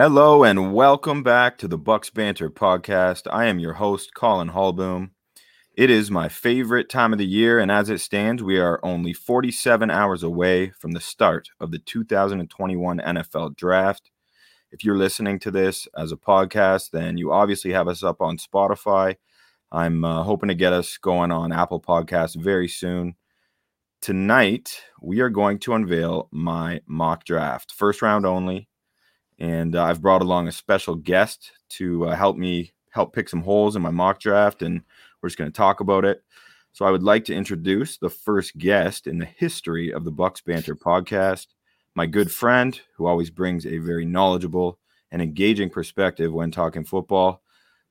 Hello and welcome back to the Bucks Banter podcast. I am your host, Colin Hallboom. It is my favorite time of the year, and as it stands, we are only 47 hours away from the start of the 2021 NFL Draft. If you're listening to this as a podcast, then you obviously have us up on Spotify. I'm uh, hoping to get us going on Apple Podcasts very soon. Tonight, we are going to unveil my mock draft, first round only and uh, I've brought along a special guest to uh, help me help pick some holes in my mock draft, and we're just going to talk about it. So I would like to introduce the first guest in the history of the Bucks Banter podcast, my good friend who always brings a very knowledgeable and engaging perspective when talking football,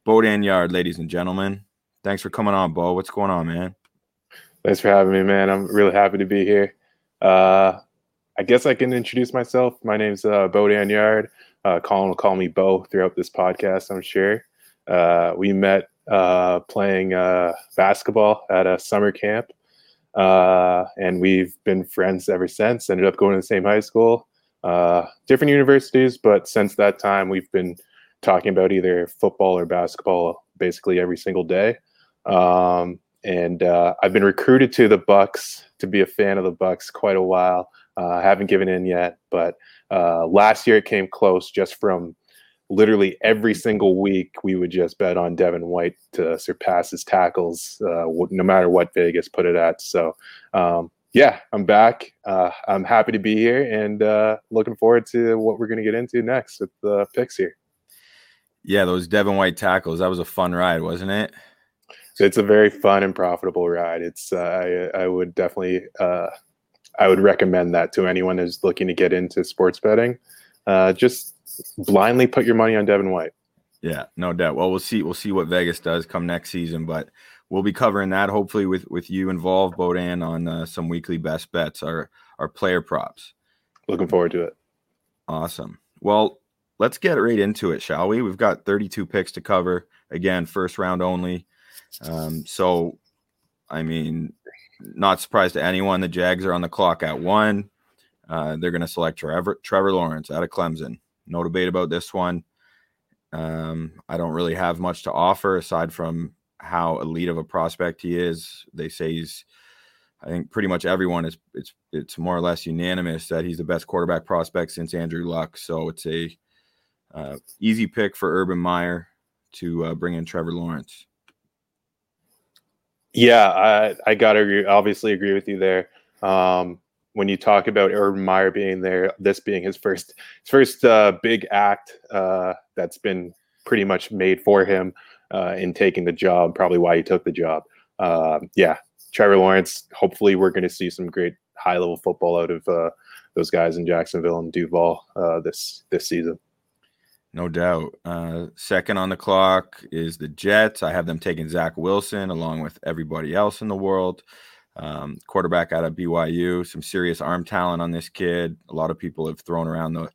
Bo Danyard, ladies and gentlemen. Thanks for coming on, Bo. What's going on, man? Thanks for having me, man. I'm really happy to be here. Uh, I guess I can introduce myself. My name's uh, Bo Danyard. Uh, Colin will call me Bo throughout this podcast, I'm sure. Uh, we met uh, playing uh, basketball at a summer camp, uh, and we've been friends ever since. Ended up going to the same high school, uh, different universities, but since that time, we've been talking about either football or basketball basically every single day. Um, and I've been recruited to the Bucks to be a fan of the Bucks quite a while. Uh, I haven't given in yet, but uh, last year it came close just from literally every single week we would just bet on Devin White to surpass his tackles, uh, no matter what Vegas put it at. So, um, yeah, I'm back. Uh, I'm happy to be here and uh, looking forward to what we're going to get into next with the picks here. Yeah, those Devin White tackles, that was a fun ride, wasn't it? It's a very fun and profitable ride. It's uh, I, I would definitely uh, I would recommend that to anyone who's looking to get into sports betting. Uh, just blindly put your money on Devin White. Yeah, no doubt. Well, we'll see. We'll see what Vegas does come next season, but we'll be covering that hopefully with with you involved, Bodan, on uh, some weekly best bets, our our player props. Looking forward to it. Awesome. Well, let's get right into it, shall we? We've got 32 picks to cover. Again, first round only. Um, so, I mean, not surprised to anyone. The Jags are on the clock at one. Uh, they're going to select Trevor, Trevor Lawrence out of Clemson. No debate about this one. Um, I don't really have much to offer aside from how elite of a prospect he is. They say he's, I think pretty much everyone is it's it's more or less unanimous that he's the best quarterback prospect since Andrew Luck. So it's a uh, easy pick for Urban Meyer to uh, bring in Trevor Lawrence. Yeah, I, I gotta agree, obviously agree with you there. Um, when you talk about Urban Meyer being there, this being his first his first uh, big act uh, that's been pretty much made for him uh, in taking the job, probably why he took the job. Um, yeah, Trevor Lawrence. Hopefully, we're going to see some great high level football out of uh, those guys in Jacksonville and Duval uh, this this season. No doubt. Uh, second on the clock is the Jets. I have them taking Zach Wilson along with everybody else in the world. Um, quarterback out of BYU, some serious arm talent on this kid. A lot of people have thrown around the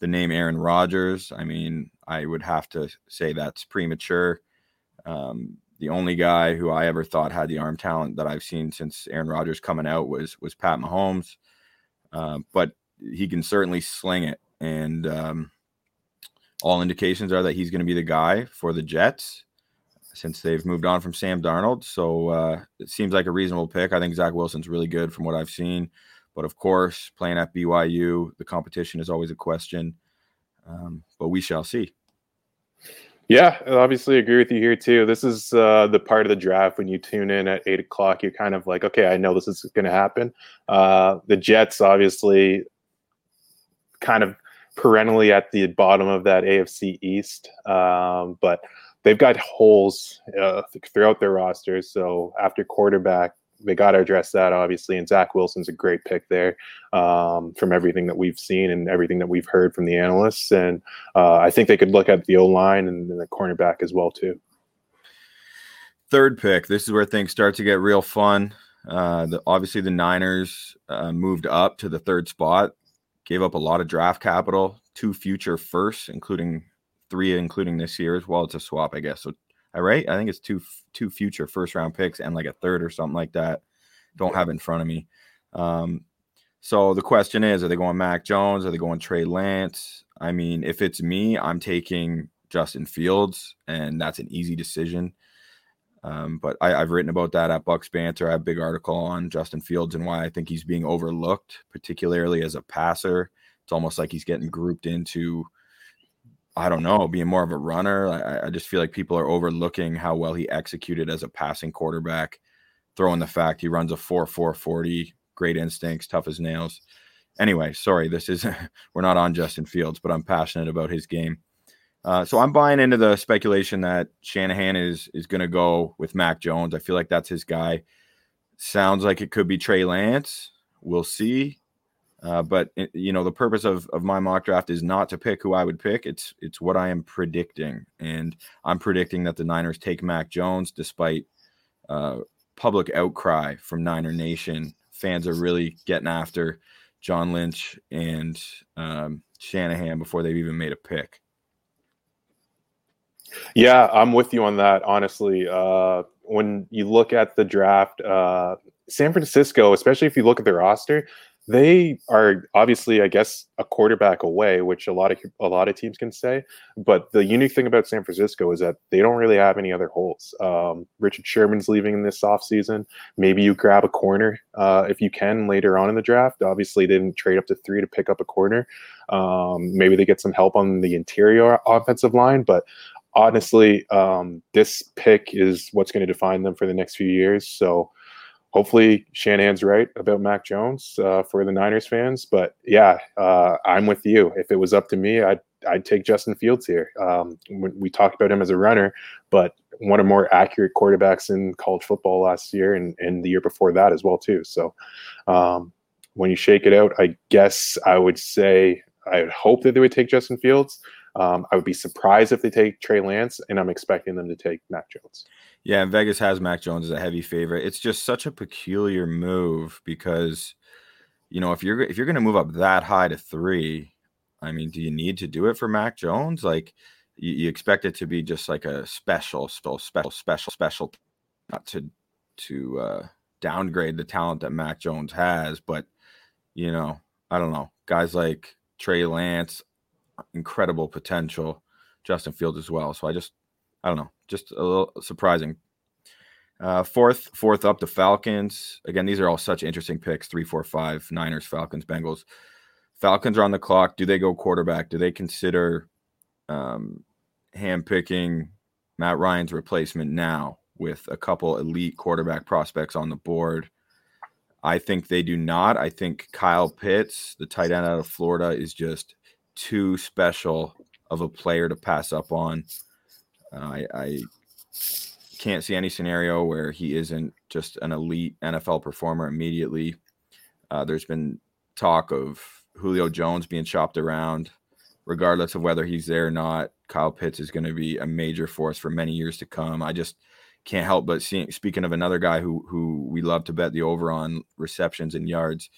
the name Aaron Rodgers. I mean, I would have to say that's premature. Um, the only guy who I ever thought had the arm talent that I've seen since Aaron Rodgers coming out was was Pat Mahomes, uh, but he can certainly sling it. And um, all indications are that he's going to be the guy for the Jets since they've moved on from Sam Darnold. So uh, it seems like a reasonable pick. I think Zach Wilson's really good from what I've seen. But of course, playing at BYU, the competition is always a question. Um, but we shall see. Yeah, I obviously agree with you here too. This is uh, the part of the draft when you tune in at eight o'clock. You're kind of like, okay, I know this is going to happen. Uh, the Jets, obviously, kind of perennially at the bottom of that AFC East, um, but they've got holes uh, throughout their rosters. So after quarterback, they got to address that obviously. And Zach Wilson's a great pick there um, from everything that we've seen and everything that we've heard from the analysts. And uh, I think they could look at the O line and the cornerback as well too. Third pick. This is where things start to get real fun. Uh, the, obviously, the Niners uh, moved up to the third spot gave up a lot of draft capital, two future firsts, including three, including this year as well. It's a swap, I guess. So, I right? I think it's two two future first round picks and like a third or something like that. Don't have it in front of me. Um, so the question is, are they going Mac Jones? Are they going Trey Lance? I mean, if it's me, I'm taking Justin Fields, and that's an easy decision. Um, but I, have written about that at Bucks Banter. I have a big article on Justin Fields and why I think he's being overlooked, particularly as a passer. It's almost like he's getting grouped into, I don't know, being more of a runner. I, I just feel like people are overlooking how well he executed as a passing quarterback, throwing the fact he runs a 4 4 40, great instincts, tough as nails. Anyway, sorry, this is, we're not on Justin Fields, but I'm passionate about his game. Uh, so I'm buying into the speculation that Shanahan is is going to go with Mac Jones. I feel like that's his guy. Sounds like it could be Trey Lance. We'll see. Uh, but it, you know, the purpose of of my mock draft is not to pick who I would pick. It's it's what I am predicting, and I'm predicting that the Niners take Mac Jones despite uh, public outcry from Niner Nation. Fans are really getting after John Lynch and um, Shanahan before they've even made a pick. Yeah, I'm with you on that. Honestly, uh, when you look at the draft, uh, San Francisco, especially if you look at their roster, they are obviously, I guess, a quarterback away, which a lot of a lot of teams can say. But the unique thing about San Francisco is that they don't really have any other holes. Um, Richard Sherman's leaving in this offseason. Maybe you grab a corner uh, if you can later on in the draft. Obviously, they didn't trade up to three to pick up a corner. Um, maybe they get some help on the interior offensive line, but honestly, um, this pick is what's going to define them for the next few years. So hopefully Shanahan's right about Mac Jones uh, for the Niners fans. But yeah, uh, I'm with you. If it was up to me, I'd I'd take Justin Fields here. Um, we talked about him as a runner, but one of more accurate quarterbacks in college football last year and, and the year before that as well too. So um, when you shake it out, I guess I would say I would hope that they would take Justin Fields. Um, I would be surprised if they take Trey Lance, and I'm expecting them to take Mac Jones. Yeah, and Vegas has Mac Jones as a heavy favorite. It's just such a peculiar move because, you know, if you're if you're going to move up that high to three, I mean, do you need to do it for Mac Jones? Like, you, you expect it to be just like a special, special, special, special, special, not to to uh, downgrade the talent that Mac Jones has, but you know, I don't know, guys like Trey Lance, incredible potential. Justin Fields as well. So I just, I don't know, just a little surprising. Uh, fourth, fourth up, the Falcons. Again, these are all such interesting picks: three, four, five, Niners, Falcons, Bengals. Falcons are on the clock. Do they go quarterback? Do they consider um, hand picking Matt Ryan's replacement now with a couple elite quarterback prospects on the board? I think they do not. I think Kyle Pitts, the tight end out of Florida, is just too special of a player to pass up on. Uh, I, I can't see any scenario where he isn't just an elite NFL performer immediately. Uh, there's been talk of Julio Jones being chopped around, regardless of whether he's there or not. Kyle Pitts is going to be a major force for many years to come. I just can't help but seeing. Speaking of another guy who who we love to bet the over on receptions and yards,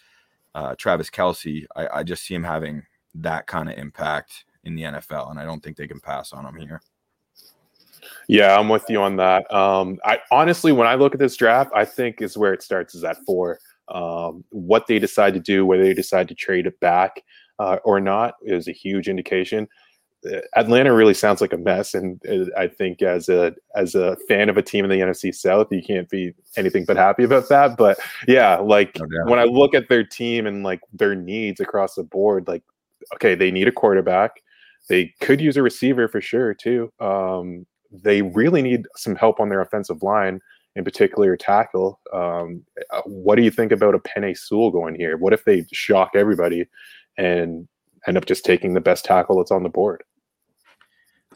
uh, Travis Kelce. I, I just see him having that kind of impact in the NFL, and I don't think they can pass on him here. Yeah, I'm with you on that. Um, I honestly, when I look at this draft, I think is where it starts is at four. Um, what they decide to do, whether they decide to trade it back uh, or not, is a huge indication. Uh, Atlanta really sounds like a mess, and uh, I think as a as a fan of a team in the NFC South, you can't be anything but happy about that. But yeah, like oh, yeah. when I look at their team and like their needs across the board, like okay, they need a quarterback. They could use a receiver for sure too. Um, they really need some help on their offensive line, in particular tackle. Um, uh, what do you think about a Penei Sewell going here? What if they shock everybody and end up just taking the best tackle that's on the board?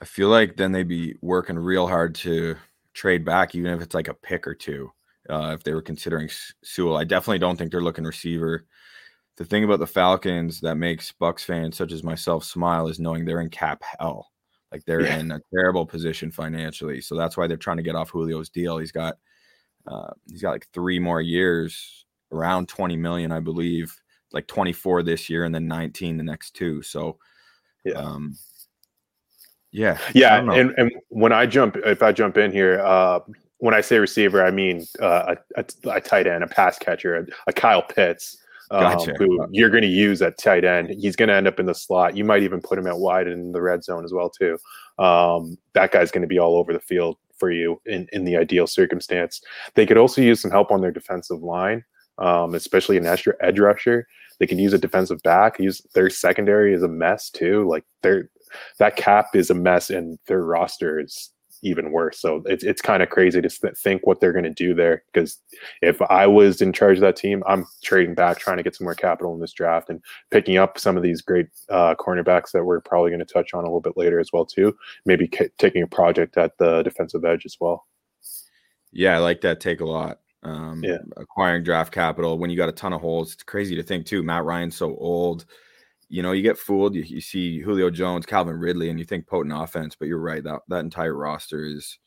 I feel like then they'd be working real hard to trade back, even if it's like a pick or two. Uh, if they were considering Sewell, I definitely don't think they're looking receiver the thing about the Falcons that makes Bucks fans such as myself smile is knowing they're in cap hell. Like they're yeah. in a terrible position financially. So that's why they're trying to get off Julio's deal. He's got uh, he's got like three more years, around 20 million, I believe, like 24 this year and then 19 the next two. So yeah. Um, yeah. Yeah. And, and when I jump, if I jump in here, uh, when I say receiver, I mean uh, a, a, a, tight end, a pass catcher, a, a Kyle Pitts um, who you're going to use at tight end. He's going to end up in the slot. You might even put him out wide in the red zone as well too. Um, that guy's going to be all over the field for you in, in the ideal circumstance. They could also use some help on their defensive line, um, especially an extra edge rusher. They can use a defensive back. Use their secondary is a mess too. Like their that cap is a mess, and their roster is even worse. So it's it's kind of crazy to th- think what they're going to do there. Because if I was in charge of that team, I'm trading back, trying to get some more capital in this draft, and picking up some of these great uh, cornerbacks that we're probably going to touch on a little bit later as well too. Maybe c- taking a project at the defensive edge as well. Yeah, I like that take a lot. Um, Yeah. acquiring draft capital when you got a ton of holes. It's crazy to think too. Matt Ryan's so old. You know, you get fooled. You, you see Julio Jones, Calvin Ridley, and you think potent offense, but you're right. That that entire roster is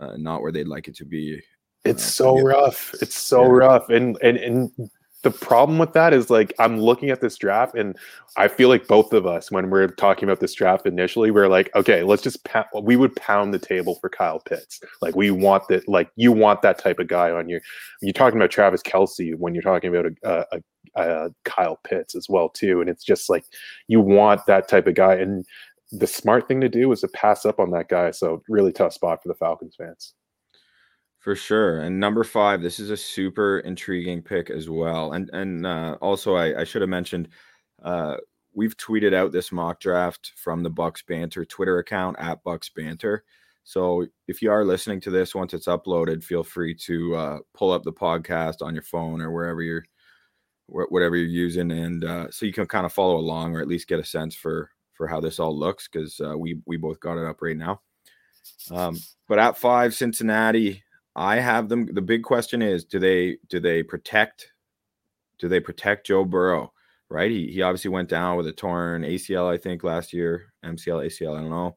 uh, not where they'd like it to be. It's Uh, so rough. It's so Yeah. rough. And and and the problem with that is like I'm looking at this draft and I feel like both of us when we're talking about this draft initially we're like okay let's just we would pound the table for Kyle Pitts. Like we want that like you want that type of guy on your you're talking about Travis Kelce when you're talking about a, a, a Kyle Pitts as well too and it's just like you want that type of guy and the smart thing to do is to pass up on that guy so really tough spot for the Falcons fans For sure. And number five, this is a super intriguing pick as well. And and uh, also, I, I should have mentioned, uh, we've tweeted out this mock draft from the Bucks Banter Twitter account at Bucks Banter. So if you are listening to this once it's uploaded, feel free to uh, pull up the podcast on your phone or wherever you're, whatever you're using, and uh, so you can kind of follow along or at least get a sense for for how this all looks because uh, we we both got it up right now. Um, but at five, Cincinnati, I have them. The big question is, do they do they protect? Do they protect Joe Burrow? Right. He he obviously went down with a torn ACL, I think, last year. MCL, ACL, I don't know.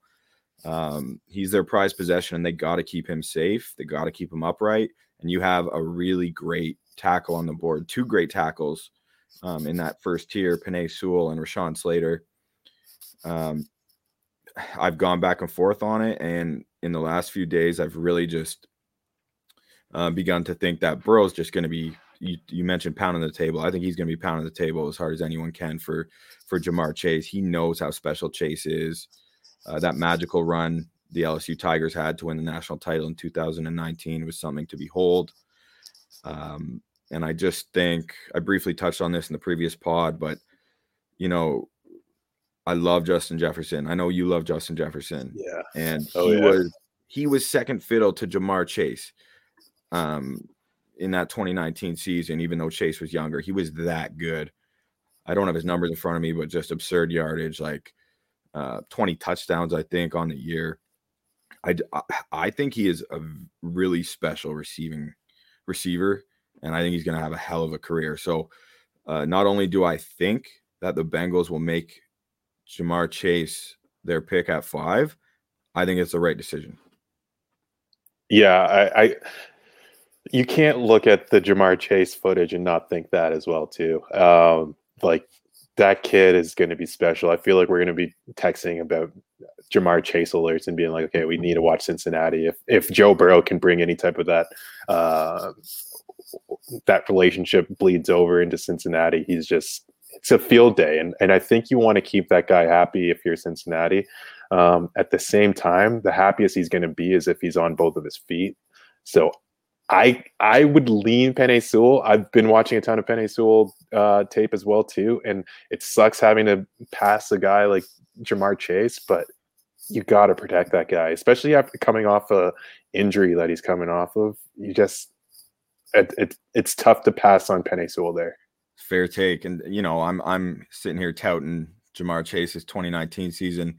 Um, he's their prized possession, and they got to keep him safe. They got to keep him upright. And you have a really great tackle on the board, two great tackles um, in that first tier, Penei Sewell and Rashawn Slater. Um, I've gone back and forth on it, and in the last few days, I've really just uh, begun to think that Burrow's just going to be. You, you mentioned pounding the table. I think he's going to be pounding the table as hard as anyone can for for Ja'Marr Chase. He knows how special Chase is. Uh, that magical run the LSU Tigers had to win the national title in 2019 was something to behold. Um, and I just think I briefly touched on this in the previous pod, but you know, I love Justin Jefferson. I know you love Justin Jefferson yeah and Oh, he yeah. was he was second fiddle to Ja'Marr Chase um in that 2019 season even though Chase was younger he was that good. I don't have his numbers in front of me but just absurd yardage like uh 20 touchdowns I think on the year. I, I think he is a really special receiving receiver and I think he's going to have a hell of a career. So uh not only do I think that the Bengals will make Ja'Marr Chase their pick at 5 I think it's the right decision. Yeah, I, I you can't look at the Ja'Marr Chase footage and not think that as well too. Um, like that kid is going to be special. I feel like we're going to be texting about Jamar Chase alerts and being like, okay, we need to watch Cincinnati. If if Joe Burrow can bring any type of that uh, that relationship bleeds over into Cincinnati, he's just it's a field day, and and I think you want to keep that guy happy if you're Cincinnati. Um, at the same time, the happiest he's going to be is if he's on both of his feet. So I I would lean Penny Sewell. I've been watching a ton of Penny Sewell uh, tape as well too, and it sucks having to pass a guy like Ja'Marr Chase, but you got to protect that guy, especially after coming off a injury that he's coming off of. You just it, it it's tough to pass on Penny Sewell there. Fair take. And you know, I'm I'm sitting here touting Ja'Marr Chase's 2019 season.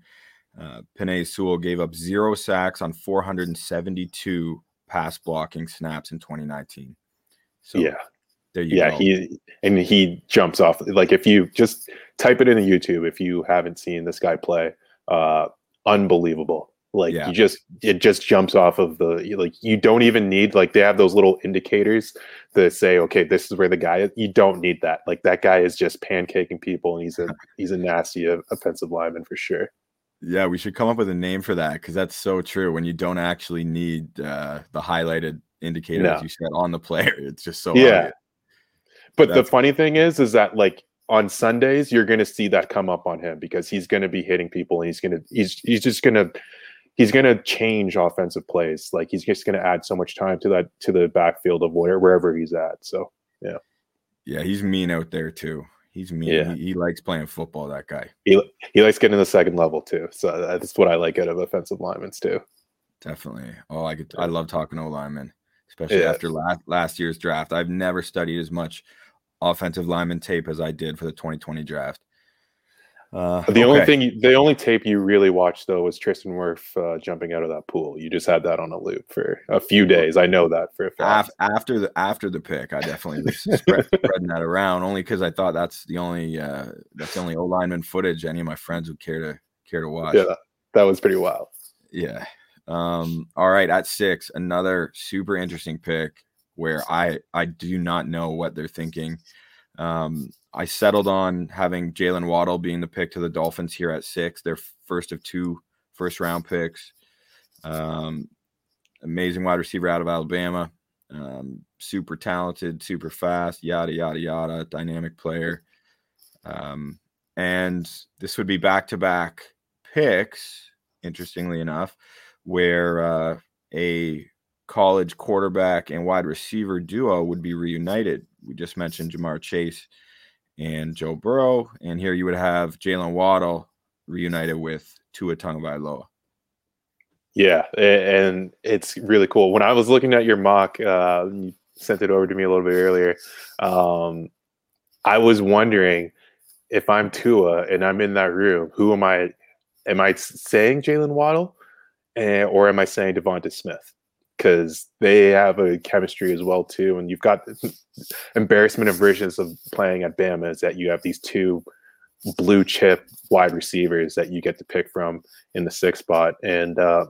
Uh, Sewell gave up zero sacks on 472 pass blocking snaps in 2019. So yeah, there you yeah, go. he and he jumps off. Like if you just type it into YouTube, if you haven't seen this guy play, uh, unbelievable. Like Yeah. you just it just jumps off of the like you don't even need like they have those little indicators that say okay this is where the guy is. You don't need that. Like that guy is just pancaking people and he's a he's a nasty offensive lineman for sure. Yeah, we should come up with a name for that because that's so true. When you don't actually need uh, the highlighted indicator, No. as you said, on the player, it's just so Yeah. obvious. But the funny thing is, is that like on Sundays, you're going to see that come up on him because he's going to be hitting people and he's going to he's he's just going to he's going to change offensive plays. Like he's just going to add so much time to that to the backfield of where, wherever he's at. So yeah, yeah, he's mean out there too. He's mean. Yeah. He, he, likes playing football. That guy. He he likes getting to the second level too. So that's what I like out of offensive linemen too. Definitely. Oh, I could. I love talking to linemen, especially yeah. after last last year's draft. I've never studied as much offensive lineman tape as I did for the 2020 draft. Uh, the okay. only thing, the only tape you really watched though was Tristan Wirfs uh, jumping out of that pool. You just had that on a loop for a few days. I know that for a fact. After the after the pick, I definitely was spread, spreading that around only because I thought that's the only uh, that's the only O lineman footage any of my friends would care to care to watch. Yeah, that, that was pretty wild. Yeah. Um, all right, at six, another super interesting pick where I I do not know what they're thinking. Um, I settled on having Jalen Waddle being the pick to the Dolphins here at six, their first of two first round picks. Um, amazing wide receiver out of Alabama, um, super talented, super fast, yada yada yada, dynamic player. Um, and this would be back to back picks, interestingly enough, where uh, a college quarterback and wide receiver duo would be reunited. We just mentioned Ja'Marr Chase and Joe Burrow, and here you would have Jalen Waddle reunited with Tua Tagovailoa. Yeah, and it's really cool. When I was looking at your mock, uh, you sent it over to me a little bit earlier. Um, I was wondering if I'm Tua and I'm in that room, who am I? Am I saying Jalen Waddle, and, or am I saying Devonta Smith? Because they have a chemistry as well too. And you've got embarrassment of versions of playing at Bama is that you have these two blue chip wide receivers that you get to pick from in the sixth spot. And uh,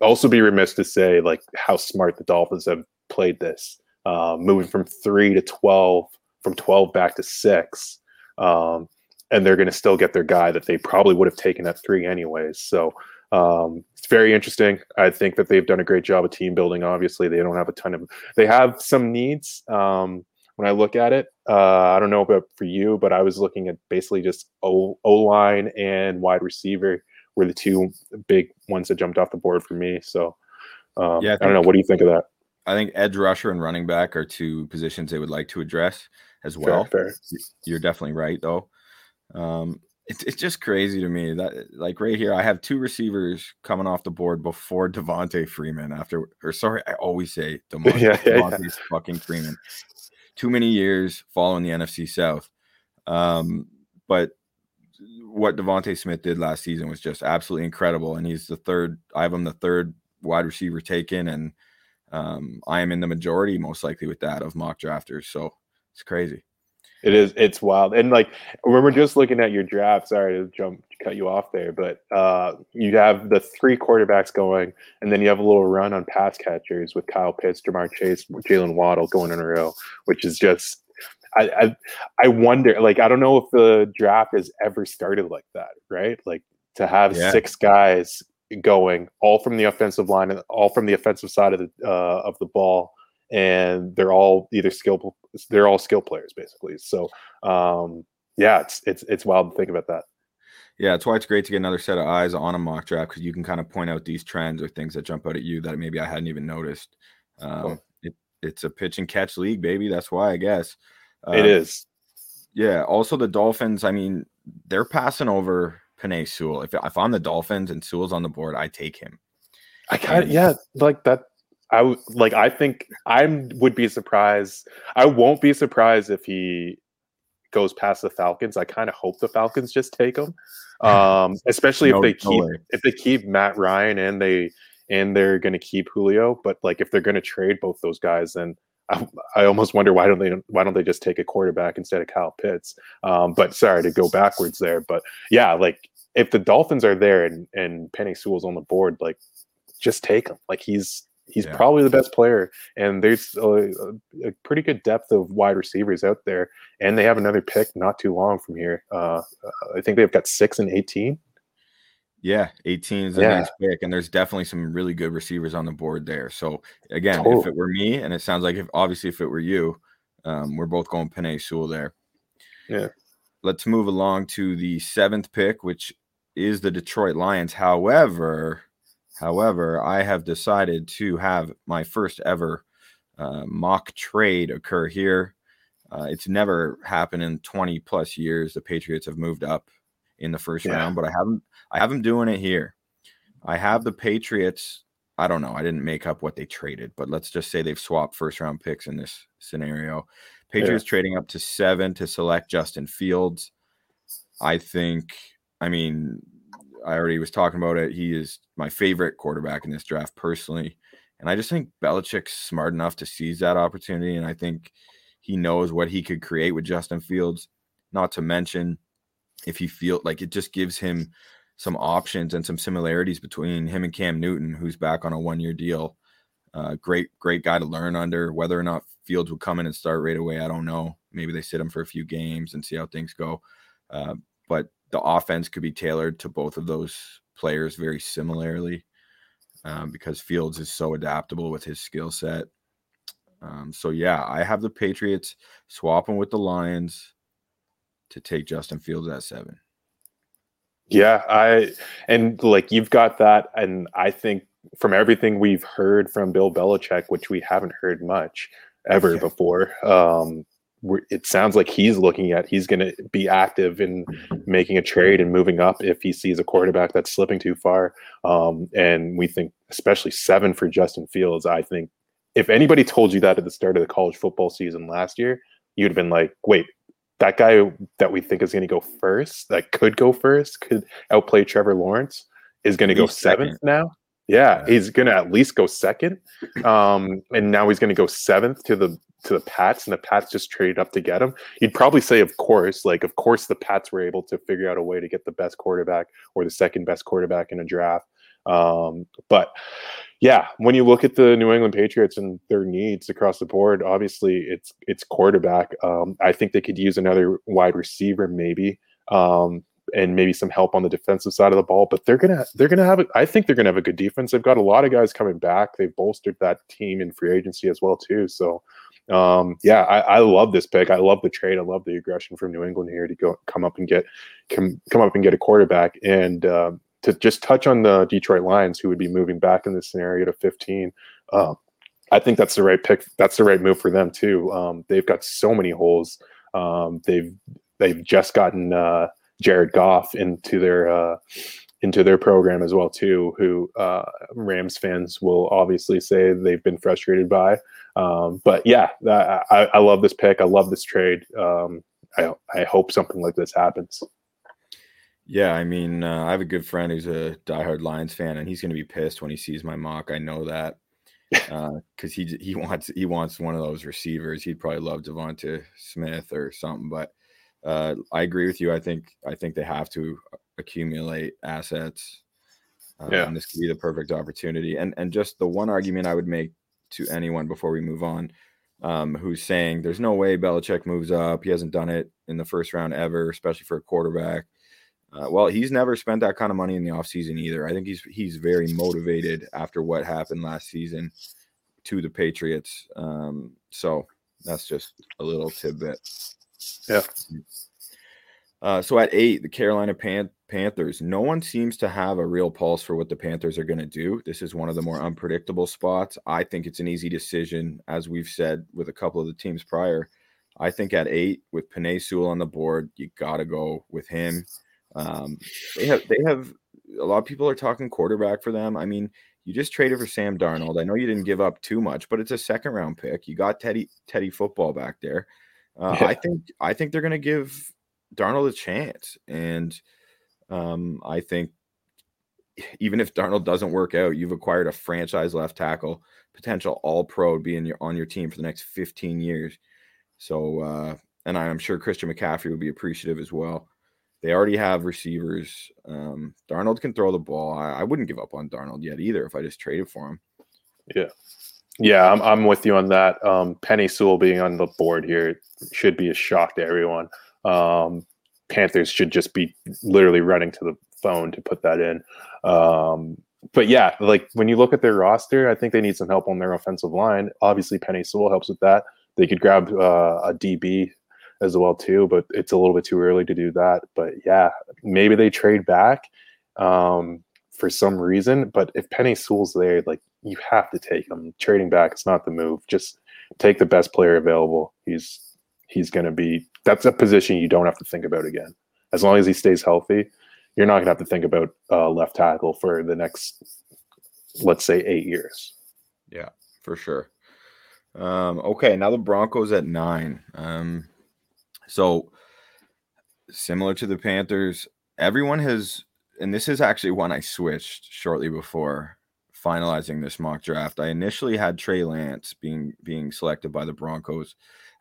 also be remiss to say like how smart the Dolphins have played this, uh, moving from three to twelve, from twelve back to six. Um, and they're going to still get their guy that they probably would have taken at three anyways. So um, it's very interesting. I think that they've done a great job of team building. Obviously, they don't have a ton of. They have some needs. Um, when I look at it, uh, I don't know about for you, but I was looking at basically just O line and wide receiver were the two big ones that jumped off the board for me. So, um, yeah, I, think, I don't know. What do you think of that? I think edge rusher and running back are two positions they would like to address as well. Fair, fair. You're definitely right, though. Um, it's it's just crazy to me that like right here I have two receivers coming off the board before Devonta Freeman after or sorry I always say DeMont- yeah, yeah, yeah. fucking Freeman. Too many years following the NFC South. Um, but what DeVonta Smith did last season was just absolutely incredible, and he's the third. I have him the third wide receiver taken, and um, I am in the majority most likely with that of mock drafters. So it's crazy. It is. It's wild. And like when we're just looking at your draft, sorry to jump cut you off there, but uh, you have the three quarterbacks going, and then you have a little run on pass catchers with Kyle Pitts, Ja'Marr Chase, Jalen Waddle going in a row, which is just. I, I I wonder. Like I don't know if the draft has ever started like that, right? Like to have yeah. six guys going all from the offensive line and all from the offensive side of the uh, of the ball and they're all either skill they're all skill players basically. So um, yeah, it's it's it's wild to think about that. Yeah, that's why it's great to get another set of eyes on a mock draft because you can kind of point out these trends or things that jump out at you that maybe I hadn't even noticed. Um, cool. it, it's a pitch and catch league, baby. That's why I guess uh, it is. Yeah. Also, the Dolphins. I mean, they're passing over Penei Sewell. If if I'm the Dolphins and Sewell's on the board, I take him. I kind of yeah, like that. I like. I think I would be surprised. I won't be surprised if he goes past the Falcons. I kind of hope the Falcons just take him, um, especially no, if they keep no if they keep Matt Ryan and they and they're going to keep Julio. But like if they're going to trade both those guys, then I, I, almost wonder why don't they why don't they just take a quarterback instead of Kyle Pitts? Um, but sorry to go backwards there, but yeah, like if the Dolphins are there and and Penei Sewell's on the board, like just take him. Like he's he's yeah. probably the best player. And there's a, a, pretty good depth of wide receivers out there. And they have another pick not too long from here. Uh, I think they've got six and 18. Yeah, 18 is a yeah. nice pick, and there's definitely some really good receivers on the board there. So again, totally. if it were me, and it sounds like if obviously if it were you, Um, we're both going Penei Sewell there. Yeah. Let's move along to the seventh pick, which is the Detroit Lions. However, however, I have decided to have my first ever uh, mock trade occur here. Uh, it's never happened in 20 plus years. The Patriots have moved up in the first Yeah. round, but I haven't. I have them doing it here. I have the Patriots. I don't know. I didn't make up what they traded, but let's just say they've swapped first round picks in this scenario. Patriots trading up to seven to select Justin Fields. I think. I mean, I already was talking about it. He is my favorite quarterback in this draft personally. And I just think Belichick's smart enough to seize that opportunity. And I think he knows what he could create with Justin Fields. Not to mention, if he feel like it just gives him some options and some similarities between him and Cam Newton, who's back on a one year deal. Uh, great, great guy to learn under. Whether or not Fields would come in and start right away, I don't know. Maybe they sit him for a few games and see how things go. Uh, but the offense could be tailored to both of those players very similarly um, because Fields is so adaptable with his skill set. Um, so yeah, I have the Patriots swapping with the Lions to take Justin Fields at seven. Yeah, I and like you've got that, and I think from everything we've heard from Bill Belichick, which we haven't heard much ever Yeah. before, um, it sounds like he's looking at he's going to be active in making a trade and moving up if he sees a quarterback that's slipping too far. Um, and we think, especially seven for Justin Fields, I think if anybody told you that at the start of the college football season last year, you'd have been like, wait, that guy that we think is going to go first, that could go first, could outplay Trevor Lawrence, is going to go seventh second. now. Yeah, Yeah. he's going to at least go second, um, and now he's going to go seventh to the to the Pats, and the Pats just traded up to get him. You'd probably say, of course, like of course the Pats were able to figure out a way to get the best quarterback or the second best quarterback in a draft. Um, but yeah, when you look at the New England Patriots and their needs across the board, obviously it's it's quarterback. Um, I think they could use another wide receiver, maybe, um, and maybe some help on the defensive side of the ball. But they're gonna they're gonna have a, I think they're gonna have a good defense. They've got a lot of guys coming back. They've bolstered that team in free agency as well too. So um, yeah, I, I love this pick. I love the trade. I love the aggression from New England here to go come up and get come come up and get a quarterback and. Um, to just touch on the Detroit Lions, who would be moving back in this scenario to 15, um, I think that's the right pick. That's the right move for them too. Um, they've got so many holes. Um, they've they've just gotten uh, Jared Goff into their uh, into their program as well too. Who uh, Rams fans will obviously say they've been frustrated by. Um, but yeah, I, I I love this pick. I love this trade. Um, I I hope something like this happens. Yeah, I mean, uh, I have a good friend who's a diehard Lions fan, and he's going to be pissed when he sees my mock. I know that because he he wants he wants one of those receivers. He'd probably love Devonta Smith or something. But uh, I agree with you. I think I think they have to accumulate assets. Uh, Yeah. and this could be the perfect opportunity. And and just the one argument I would make to anyone before we move on, um, who's saying there's no way Belichick moves up. He hasn't done it in the first round ever, especially for a quarterback. Uh, well, he's never spent that kind of money in the offseason either. I think he's he's very motivated after what happened last season to the Patriots. Um, so that's just a little tidbit. Yeah. Uh, so at eight, the Carolina Pan- Panthers. No one seems to have a real pulse for what the Panthers are going to do. This is one of the more unpredictable spots. I think it's an easy decision, as we've said with a couple of the teams prior. I think at eight, with Penei Sewell on the board, you got to go with him. Um, they have they have a lot of people are talking quarterback for them. I mean, you just traded for Sam Darnold. I know you didn't give up too much, but it's a second round pick. You got Teddy Teddy football back there. Uh, Yeah. I think I think they're going to give Darnold a chance, and um, I think even if Darnold doesn't work out, you've acquired a franchise left tackle, potential All Pro, being your on your team for the next 15 years. So, uh, and I'm sure Christian McCaffrey would be appreciative as well. They already have receivers. Um, Darnold can throw the ball. I, I wouldn't give up on Darnold yet either if I just traded for him. Yeah, Yeah, I'm, I'm with you on that. Um, Penny Sewell being on the board here should be a shock to everyone. Um, Panthers should just be literally running to the phone to put that in. Um, but yeah, like when you look at their roster, I think they need some help on their offensive line. Obviously, Penny Sewell helps with that. They could grab uh, a DB as well too, but it's a little bit too early to do that. But yeah, maybe they trade back um, for some reason. But if Penny Sewell's there, like you have to take him. Trading back is not the move. Just take the best player available. He's he's going to be. That's a position you don't have to think about again. As long as he stays healthy, you're not going to have to think about uh, left tackle for the next, let's say, eight years. Yeah, for sure. Um, okay, now the Broncos at nine. Um, so similar to the Panthers, everyone has, and this is actually one I switched shortly before finalizing this mock draft. I initially had Trey Lance being being selected by the Broncos,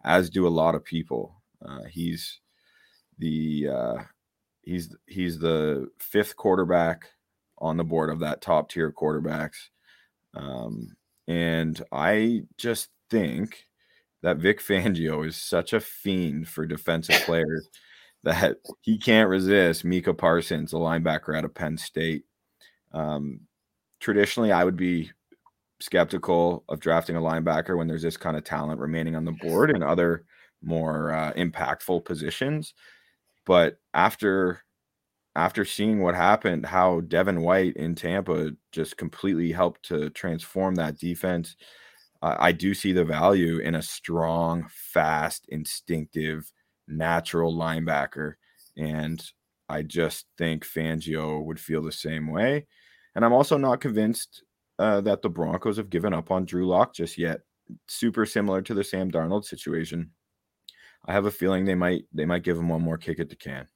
as do a lot of people. Uh, he's the uh, he's he's the fifth quarterback on the board of that top tier quarterbacks, um, and I just think that Vic Fangio is such a fiend for defensive players that he can't resist Micah Parsons, a linebacker out of Penn State. Um, traditionally, I would be skeptical of drafting a linebacker when there's this kind of talent remaining on the board and other more uh, impactful positions. But after after seeing what happened, how Devin White in Tampa just completely helped to transform that defense uh, I do see the value in a strong, fast, instinctive, natural linebacker. And I just think Fangio would feel the same way. And I'm also not convinced uh, that the Broncos have given up on Drew Lock just yet. Super similar to the Sam Darnold situation. I have a feeling they might they might give him one more kick at the can.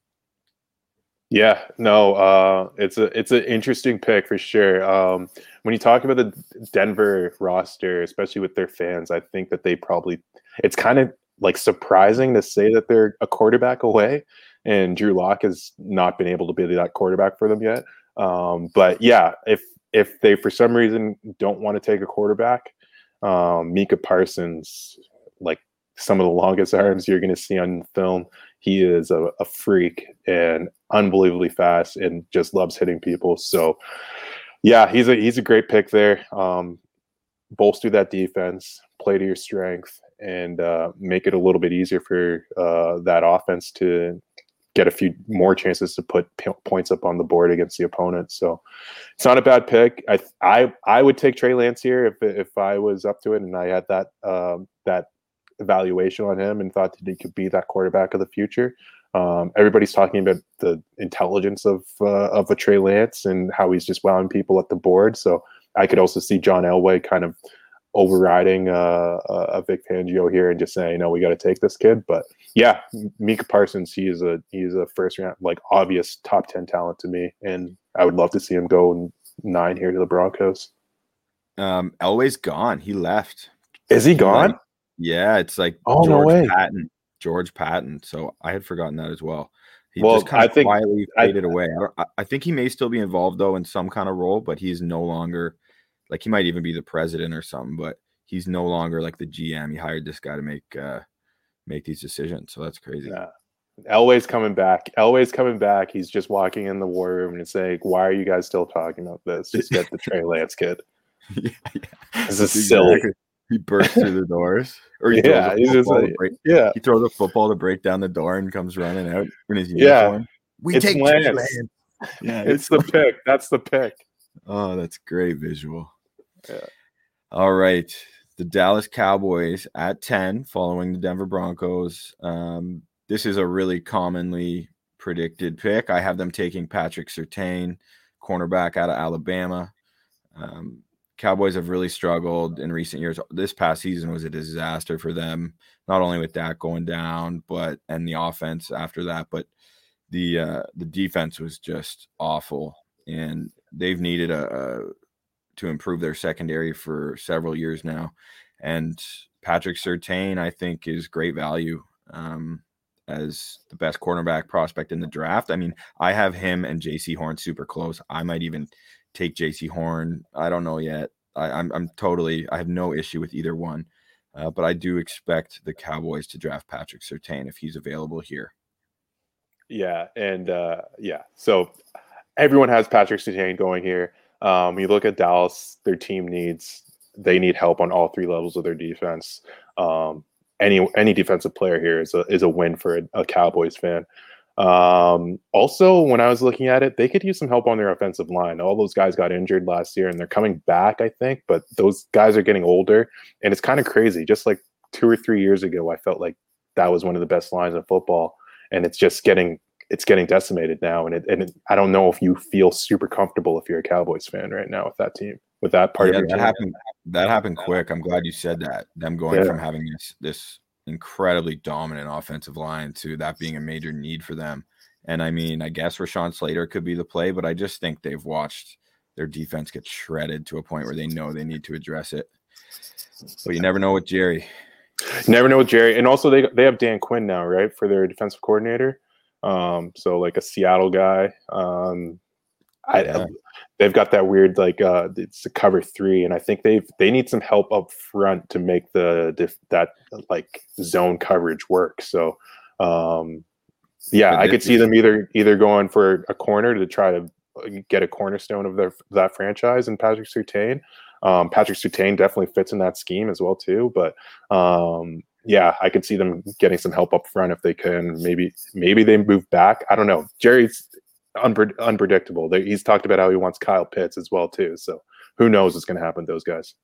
Yeah, no, uh, it's a it's an interesting pick for sure. Um, when you talk about the Denver roster, especially with their fans, I think that they probably it's kind of like surprising to say that they're a quarterback away, and Drew Lock has not been able to be that quarterback for them yet. Um, but yeah, if if they for some reason don't want to take a quarterback, um, Micah Parsons, like some of the longest arms you're going to see on film. He is a, a, freak and unbelievably fast and just loves hitting people. So, yeah, he's a he's a great pick there. Um, bolster that defense, play to your strength, and uh, make it a little bit easier for uh, that offense to get a few more chances to put p- points up on the board against the opponent. So it's not a bad pick. I I I would take Trey Lance here if if I was up to it and I had that um, that evaluation on him and thought that he could be that quarterback of the future. Um, everybody's talking about the intelligence of uh, of a Trey Lance and how he's just wowing people at the board. So I could also see John Elway kind of overriding uh, a Vic Fangio here and just saying, "No, we got to take this kid." But yeah, Micah Parsons, he is a he's a first round like obvious top ten talent to me, and I would love to see him go nine here to the Broncos. Um, Elway's gone. He left. Is he gone? Yeah, it's like oh George no way. Paton, George Paton. So I had forgotten that as well. He well, just kind of I think, quietly faded I, away. I, I, think he may still be involved though in some kind of role, but he's no longer like he might even be the president or something. But he's no longer like the GM. He hired this guy to make uh make these decisions. So that's crazy. Yeah. Elway's coming back. Elway's coming back. He's just walking in the war room and saying, "Why are you guys still talking about this? Just get the Trey Lance kid." yeah, yeah. This is silly he bursts through the doors, or he yeah, he's just like, break, yeah, he throws a football to break down the door and comes running out in his uniform. Yeah, we it's take Lance. Lance. Yeah, it's, it's the pick. That's the pick. Oh, that's great visual. Yeah. All right, the Dallas Cowboys at ten, following the Denver Broncos. Um, this is a really commonly predicted pick. I have them taking Patrick Surtain, cornerback out of Alabama. Um, Cowboys have really struggled in recent years. This past season was a disaster for them, not only with that going down, but and the offense after that, but the uh, the defense was just awful, and they've needed a, a to improve their secondary for several years now. And Patrick Surtain, I think, is great value um, as the best cornerback prospect in the draft. I mean, I have him and Jaycee Horn super close. I might even take Jaycee Horn. I don't know yet. I, am I'm, I'm totally I have no issue with either one, uh, but I do expect the Cowboys to draft Patrick Surtain if he's available here. Yeah, and uh, yeah, so everyone has Patrick Surtain going here. Um, you look at Dallas; their team needs they need help on all three levels of their defense. Um, any any defensive player here is a is a win for a, a Cowboys fan. Um, also, when I was looking at it, they could use some help on their offensive line. All those guys got injured last year, and they're coming back, I think. But those guys are getting older, and it's kind of crazy. Just like two or three years ago, I felt like that was one of the best lines of football, and it's just getting it's getting decimated now. And it, and it, I don't know if you feel super comfortable if you're a Cowboys fan right now with that team, with that part yeah, of your that team. happened. That happened quick. I'm glad you said that. Them going Yeah. from having this this incredibly dominant offensive line to that being a major need for them. And I mean, I guess Rashawn Slater could be the play, but I just think they've watched their defense get shredded to a point where they know they need to address it. But you never know with Jerry. Never know with Jerry, and also they they have Dan Quinn now, right, for their defensive coordinator. Um, so like a Seattle guy. Um, I, Yeah. they've got that weird like uh, it's a cover three, and I think they've they need some help up front to make the def, that like zone coverage work. So, um, yeah, I could see them either either going for a corner to try to uh, get a cornerstone of their that franchise and Patrick Surtain. Um, Patrick Surtain definitely fits in that scheme as well too, but um, yeah, I could see them getting some help up front if they can. Maybe maybe they move back. I don't know. Jerry's unpre- unpredictable. They, he's talked about how he wants Kyle Pitts as well too. So who knows what's going to happen to those guys?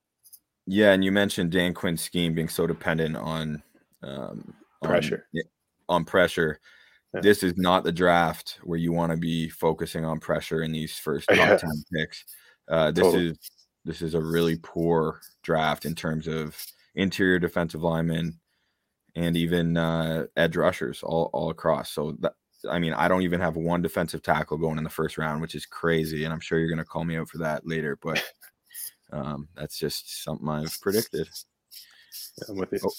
Yeah, and you mentioned Dan Quinn's scheme being so dependent on um, on- Pressure. on pressure. Yeah. This is not the draft where you want to be focusing on pressure in these first top Yeah. ten picks. Uh, this Totally. is this is a really poor draft in terms of interior defensive linemen and even uh, edge rushers all, all across. So that I mean, I don't even have one defensive tackle going in the first round, which is crazy. And I'm sure you're going to call me out for that later, but um, that's just something I've predicted. I'm with you. Oh.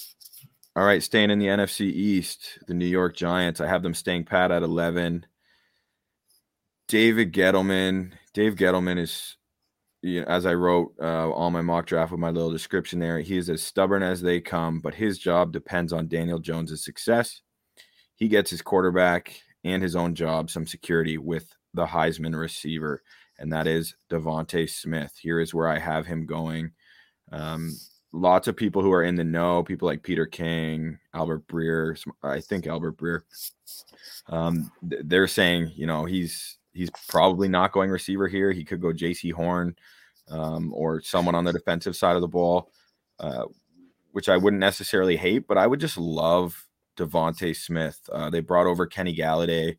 All right, staying in the NFC East, the New York Giants. I have them staying pat at 11. David Gettleman. Dave Gettleman is, you know, as I wrote uh, on my mock draft with my little description there, he is as stubborn as they come, but his job depends on Daniel Jones's success. He gets his quarterback and his own job some security with the Heisman receiver, and that is DeVonta Smith. Here is where I have him going. Um, lots of people who are in the know, people like Peter King, Albert Breer, I think Albert Breer, um, they're saying, you know, he's he's probably not going receiver here. He could go Jaycee Horn um, or someone on the defensive side of the ball, uh, which I wouldn't necessarily hate, but I would just love DeVonta Smith. Uh, they brought over Kenny Golladay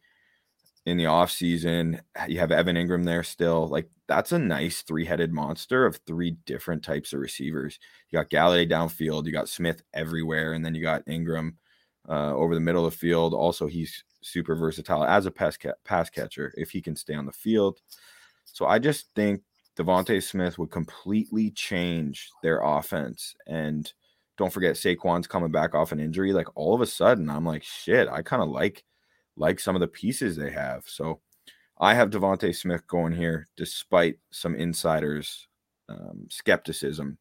in the offseason. You have Evan Engram there still. Like that's a nice three-headed monster of three different types of receivers. You got Golladay downfield, you got Smith everywhere, and then you got Engram uh, over the middle of the field. Also, he's super versatile as a pass, ca- pass catcher if he can stay on the field. So I just think DeVonta Smith would completely change their offense. And don't forget Saquon's coming back off an injury. Like all of a sudden, I'm like, shit, I kind of like like some of the pieces they have. So I have DeVonta Smith going here, despite some insiders' um, skepticism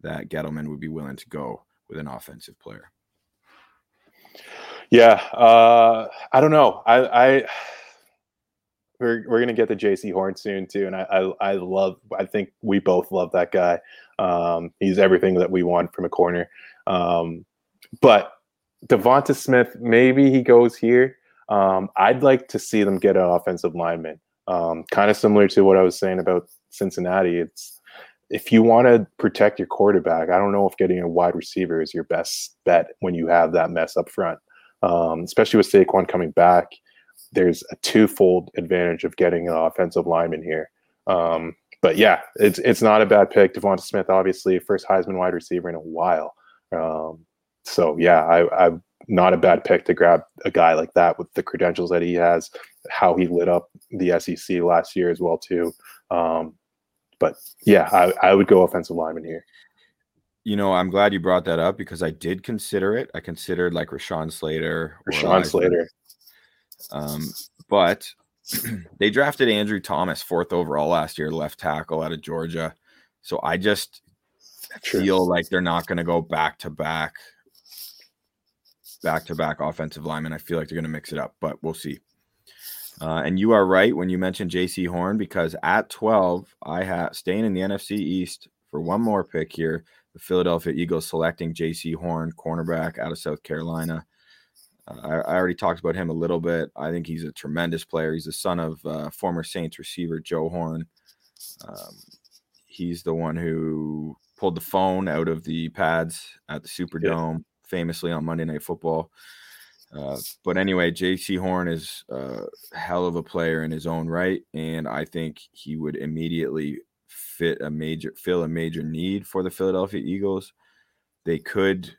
that Gettleman would be willing to go with an offensive player. Yeah, uh, I don't know. I, I we're we're gonna get the Jaycee Horn soon too, and I, I I love. I think we both love that guy. Um, he's everything that we want from a corner. Um, but Devonta Smith, maybe he goes here. Um, I'd like to see them get an offensive lineman. Um, kind of similar to what I was saying about Cincinnati. It's if you want to protect your quarterback, I don't know if getting a wide receiver is your best bet when you have that mess up front um, especially with Saquon coming back. There's a twofold advantage of getting an offensive lineman here. Um, but yeah, it's it's not a bad pick. Devonta Smith, obviously, first Heisman wide receiver in a while. Um, so yeah, I, I'm not a bad pick to grab a guy like that with the credentials that he has, how he lit up the SEC last year as well too. Um, but yeah, I, I would go offensive lineman here. You know, I'm glad you brought that up because I did consider it. I considered like Rashawn Slater, Rashawn Slater. Um, but they drafted Andrew Thomas fourth overall last year, left tackle out of Georgia. So I just feel like they're not going to go back to back, back to back offensive linemen. I feel like they're going to mix it up, but we'll see. Uh, and you are right when you mentioned Jaycee Horn because at 12, I have staying in the NFC East for one more pick here. the Philadelphia Eagles selecting Jaycee Horn, cornerback out of South Carolina. I, I, already talked about him a little bit. I think he's a tremendous player. He's the son of uh, former Saints receiver Joe Horn. Um, he's the one who pulled the phone out of the pads at the Superdome, yeah. famously on Monday Night Football. Uh, but anyway, Jaycee Horn is a hell of a player in his own right, and I think he would immediately fit a major fill a major need for the Philadelphia Eagles. They could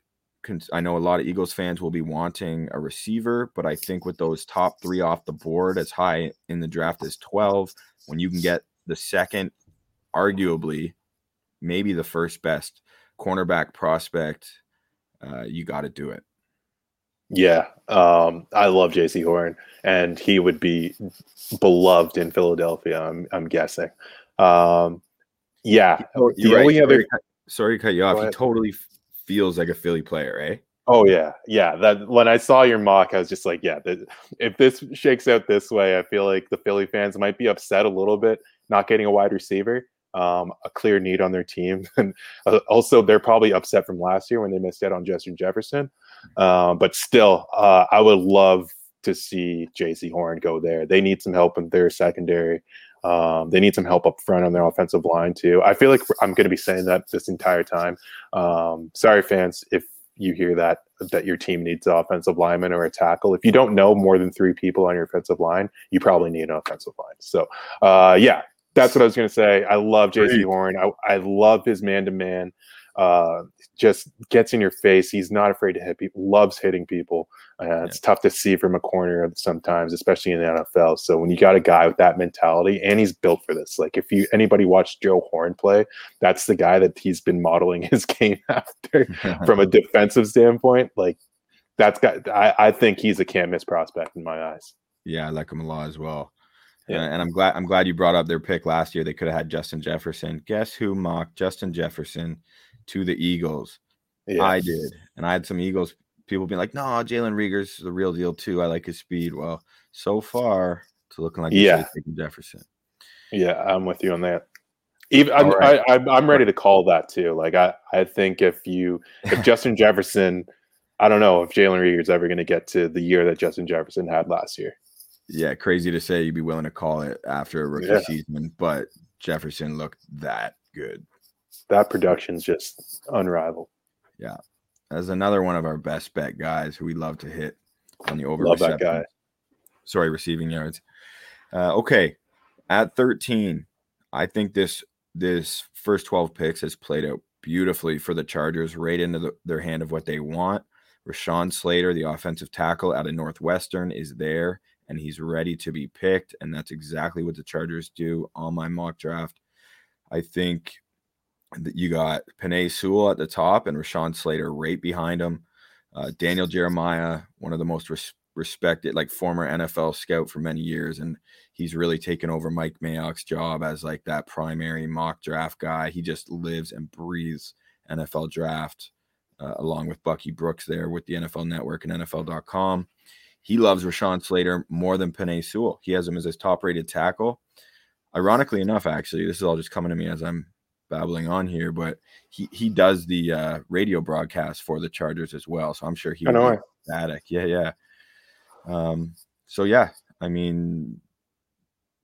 I know a lot of Eagles fans will be wanting a receiver, but I think with those top 3 off the board as high in the draft as 12, when you can get the second arguably maybe the first best cornerback prospect, uh, you got to do it. Yeah, um, I love Jaycee Horn, and he would be beloved in Philadelphia. I'm, I'm guessing. Um, yeah, the right. only other sorry to cut you off. He totally feels like a Philly player, eh? Oh yeah, yeah. That when I saw your mock, I was just like, yeah. The, if this shakes out this way, I feel like the Philly fans might be upset a little bit not getting a wide receiver, um, a clear need on their team, and uh, also they're probably upset from last year when they missed out on Justin Jefferson. Um, but still, uh, I would love to see Jaycee Horn go there. They need some help in their secondary. Um, they need some help up front on their offensive line too. I feel like I'm going to be saying that this entire time. Um, sorry, fans, if you hear that that your team needs an offensive lineman or a tackle. If you don't know more than three people on your offensive line, you probably need an offensive line. So, uh, yeah, that's what I was going to say. I love Jaycee Horn. I, I love his man to man uh, just gets in your face. He's not afraid to hit people, loves hitting people. Uh, yeah. It's tough to see from a corner sometimes, especially in the NFL. So when you got a guy with that mentality, and he's built for this. Like if you anybody watched Joe Horn play, that's the guy that he's been modeling his game after from a defensive standpoint. Like that's got. I, I think he's a can't miss prospect in my eyes. Yeah, I like him a lot as well. Yeah. And I'm glad I'm glad you brought up their pick last year. They could have had Justin Jefferson. Guess who mocked Justin Jefferson to the Eagles. Yeah. I did, and I had some Eagles people being like, "No, Jalen Reagor's the real deal too. I like his speed." Well, so far it's looking like yeah, Jefferson. Yeah, I'm with you on that. Even I'm, right. I, I'm ready to call that too. Like I, I think if you if Justin Jefferson, I don't know if Jalen Reagor's ever going to get to the year that Justin Jefferson had last year. Yeah, crazy to say you'd be willing to call it after a rookie yeah. season, but Jefferson looked that good that production's just unrivaled. Yeah. As another one of our best bet guys who we love to hit on the over love that guy. Sorry, receiving yards. Uh, okay. At 13, I think this this first 12 picks has played out beautifully for the Chargers, right into the, their hand of what they want. Rashawn Slater, the offensive tackle out of Northwestern, is there and he's ready to be picked. And that's exactly what the Chargers do on my mock draft. I think you got Penei Sewell at the top and Rashawn Slater right behind him. Uh, Daniel Jeremiah, one of the most res- respected, like former NFL scout for many years, and he's really taken over Mike Mayock's job as like that primary mock draft guy. He just lives and breathes NFL draft, uh, along with Bucky Brooks there with the NFL Network and NFL.com. He loves Rashawn Slater more than Penei Sewell. He has him as his top-rated tackle. Ironically enough, actually, this is all just coming to me as I'm babbling on here, but he he does the uh, radio broadcast for the Chargers as well. So I'm sure he know ecstatic. Yeah, yeah. Um, so yeah, I mean,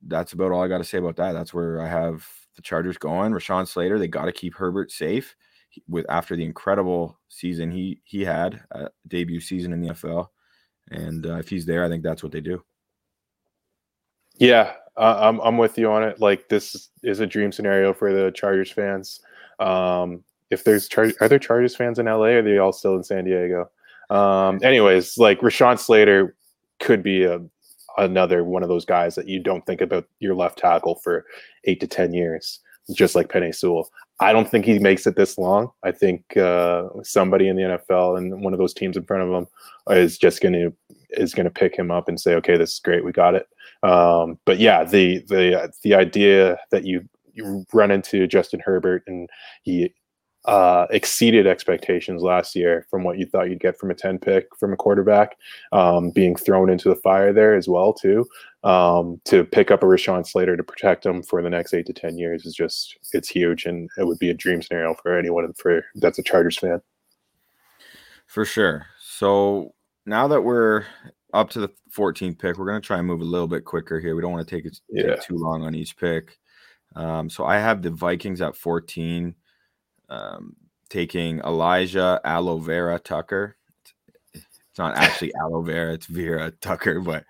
that's about all I got to say about that. That's where I have the Chargers going. Rashawn Slater, they got to keep Herbert safe with after the incredible season he he had, uh, debut season in the NFL. And uh, if he's there, I think that's what they do. Yeah, uh, I'm I'm with you on it. Like this is a dream scenario for the Chargers fans. Um, if there's Char- are there Chargers fans in LA? Or are they all still in San Diego? Um, anyways, like Rashawn Slater could be a another one of those guys that you don't think about your left tackle for eight to ten years, just like Penei Sewell. I don't think he makes it this long. I think uh, somebody in the NFL and one of those teams in front of him is just going to is going to pick him up and say, "Okay, this is great, we got it." Um, but yeah, the the the idea that you you run into Justin Herbert and he uh, exceeded expectations last year from what you thought you'd get from a 10 pick from a quarterback um, being thrown into the fire there as well too. Um, to pick up a Rashawn Slater to protect him for the next eight to 10 years is just it's huge and it would be a dream scenario for anyone for that's a Chargers fan. For sure. So now that we're up to the 14th pick we're going to try and move a little bit quicker here we don't want to take it yeah. too long on each pick um, so I have the Vikings at 14 um, taking Elijah Aloe Vera Tucker. It's not actually aloe vera, it's Vera Tucker, but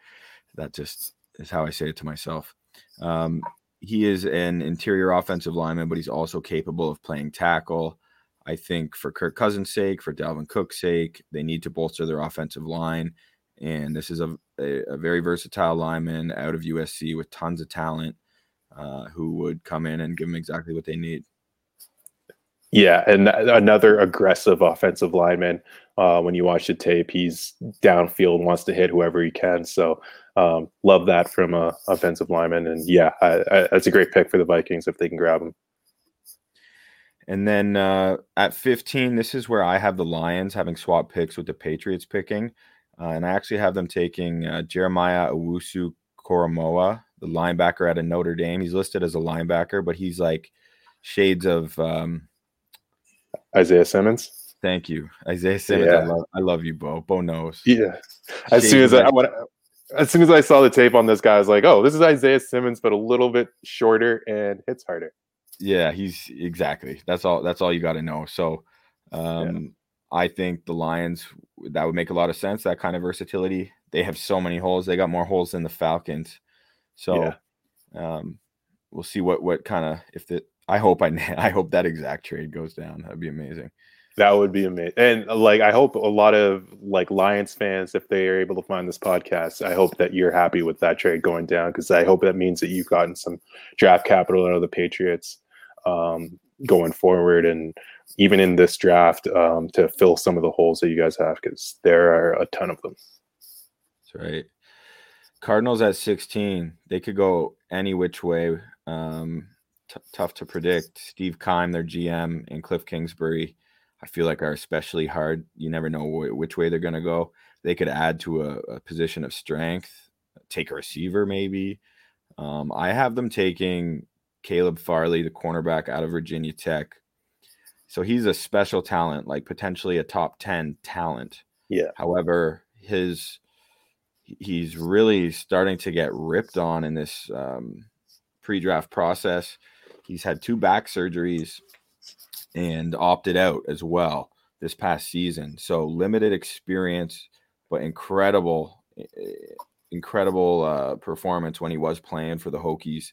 that just is how I say it to myself. Um, he is an interior offensive lineman, but he's also capable of playing tackle. I think for Kirk Cousins' sake, for Dalvin Cook's sake, they need to bolster their offensive line. And this is a, a, a very versatile lineman out of USC with tons of talent uh, who would come in and give them exactly what they need. Yeah, and another aggressive offensive lineman. Uh, when you watch the tape, he's downfield, wants to hit whoever he can. So um, love that from a offensive lineman. And yeah, I, I, that's a great pick for the Vikings if they can grab him. And then uh, at 15, this is where I have the Lions having swap picks with the Patriots picking. Uh, and I actually have them taking uh, Jeremiah Owusu Koramoah, the linebacker out of Notre Dame. He's listed as a linebacker, but he's like shades of um, Isaiah Simmons. Thank you, Isaiah Simmons. Yeah. I love, I love you, Bo. Bo knows. Yeah. As Shades soon as I, when, as soon as I saw the tape on this guy, I was like, "Oh, this is Isaiah Simmons, but a little bit shorter and hits harder." Yeah, he's exactly. That's all. That's all you got to know. So, um, yeah. I think the Lions that would make a lot of sense. That kind of versatility. They have so many holes. They got more holes than the Falcons. So, yeah. um, we'll see what what kind of if the I hope I I hope that exact trade goes down. That'd be amazing. That would be amazing. And like I hope a lot of like Lions fans, if they are able to find this podcast, I hope that you're happy with that trade going down because I hope that means that you've gotten some draft capital out of the Patriots um, going forward, and even in this draft um, to fill some of the holes that you guys have because there are a ton of them. That's right. Cardinals at 16, they could go any which way. Um, t- tough to predict. Steve Keim, their GM, and Cliff Kingsbury, I feel like are especially hard. You never know wh- which way they're going to go. They could add to a, a, position of strength, take a receiver maybe. Um, I have them taking Caleb Farley, the cornerback out of Virginia Tech. So he's a special talent, like potentially a top 10 talent. Yeah. However, his he's really starting to get ripped on in this um, pre-draft process. He's had two back surgeries and opted out as well this past season. So limited experience, but incredible, incredible uh, performance when he was playing for the Hokies.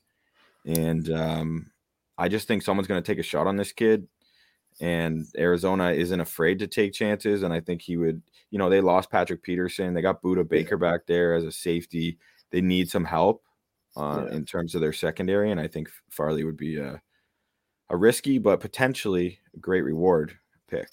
And um, I just think someone's going to take a shot on this kid. And Arizona isn't afraid to take chances. And I think he would, you know, they lost Patrick Peterson. They got Budda Baker back there as a safety. They need some help uh, yeah. in terms of their secondary, and I think Farley would be a a risky but potentially a great reward pick.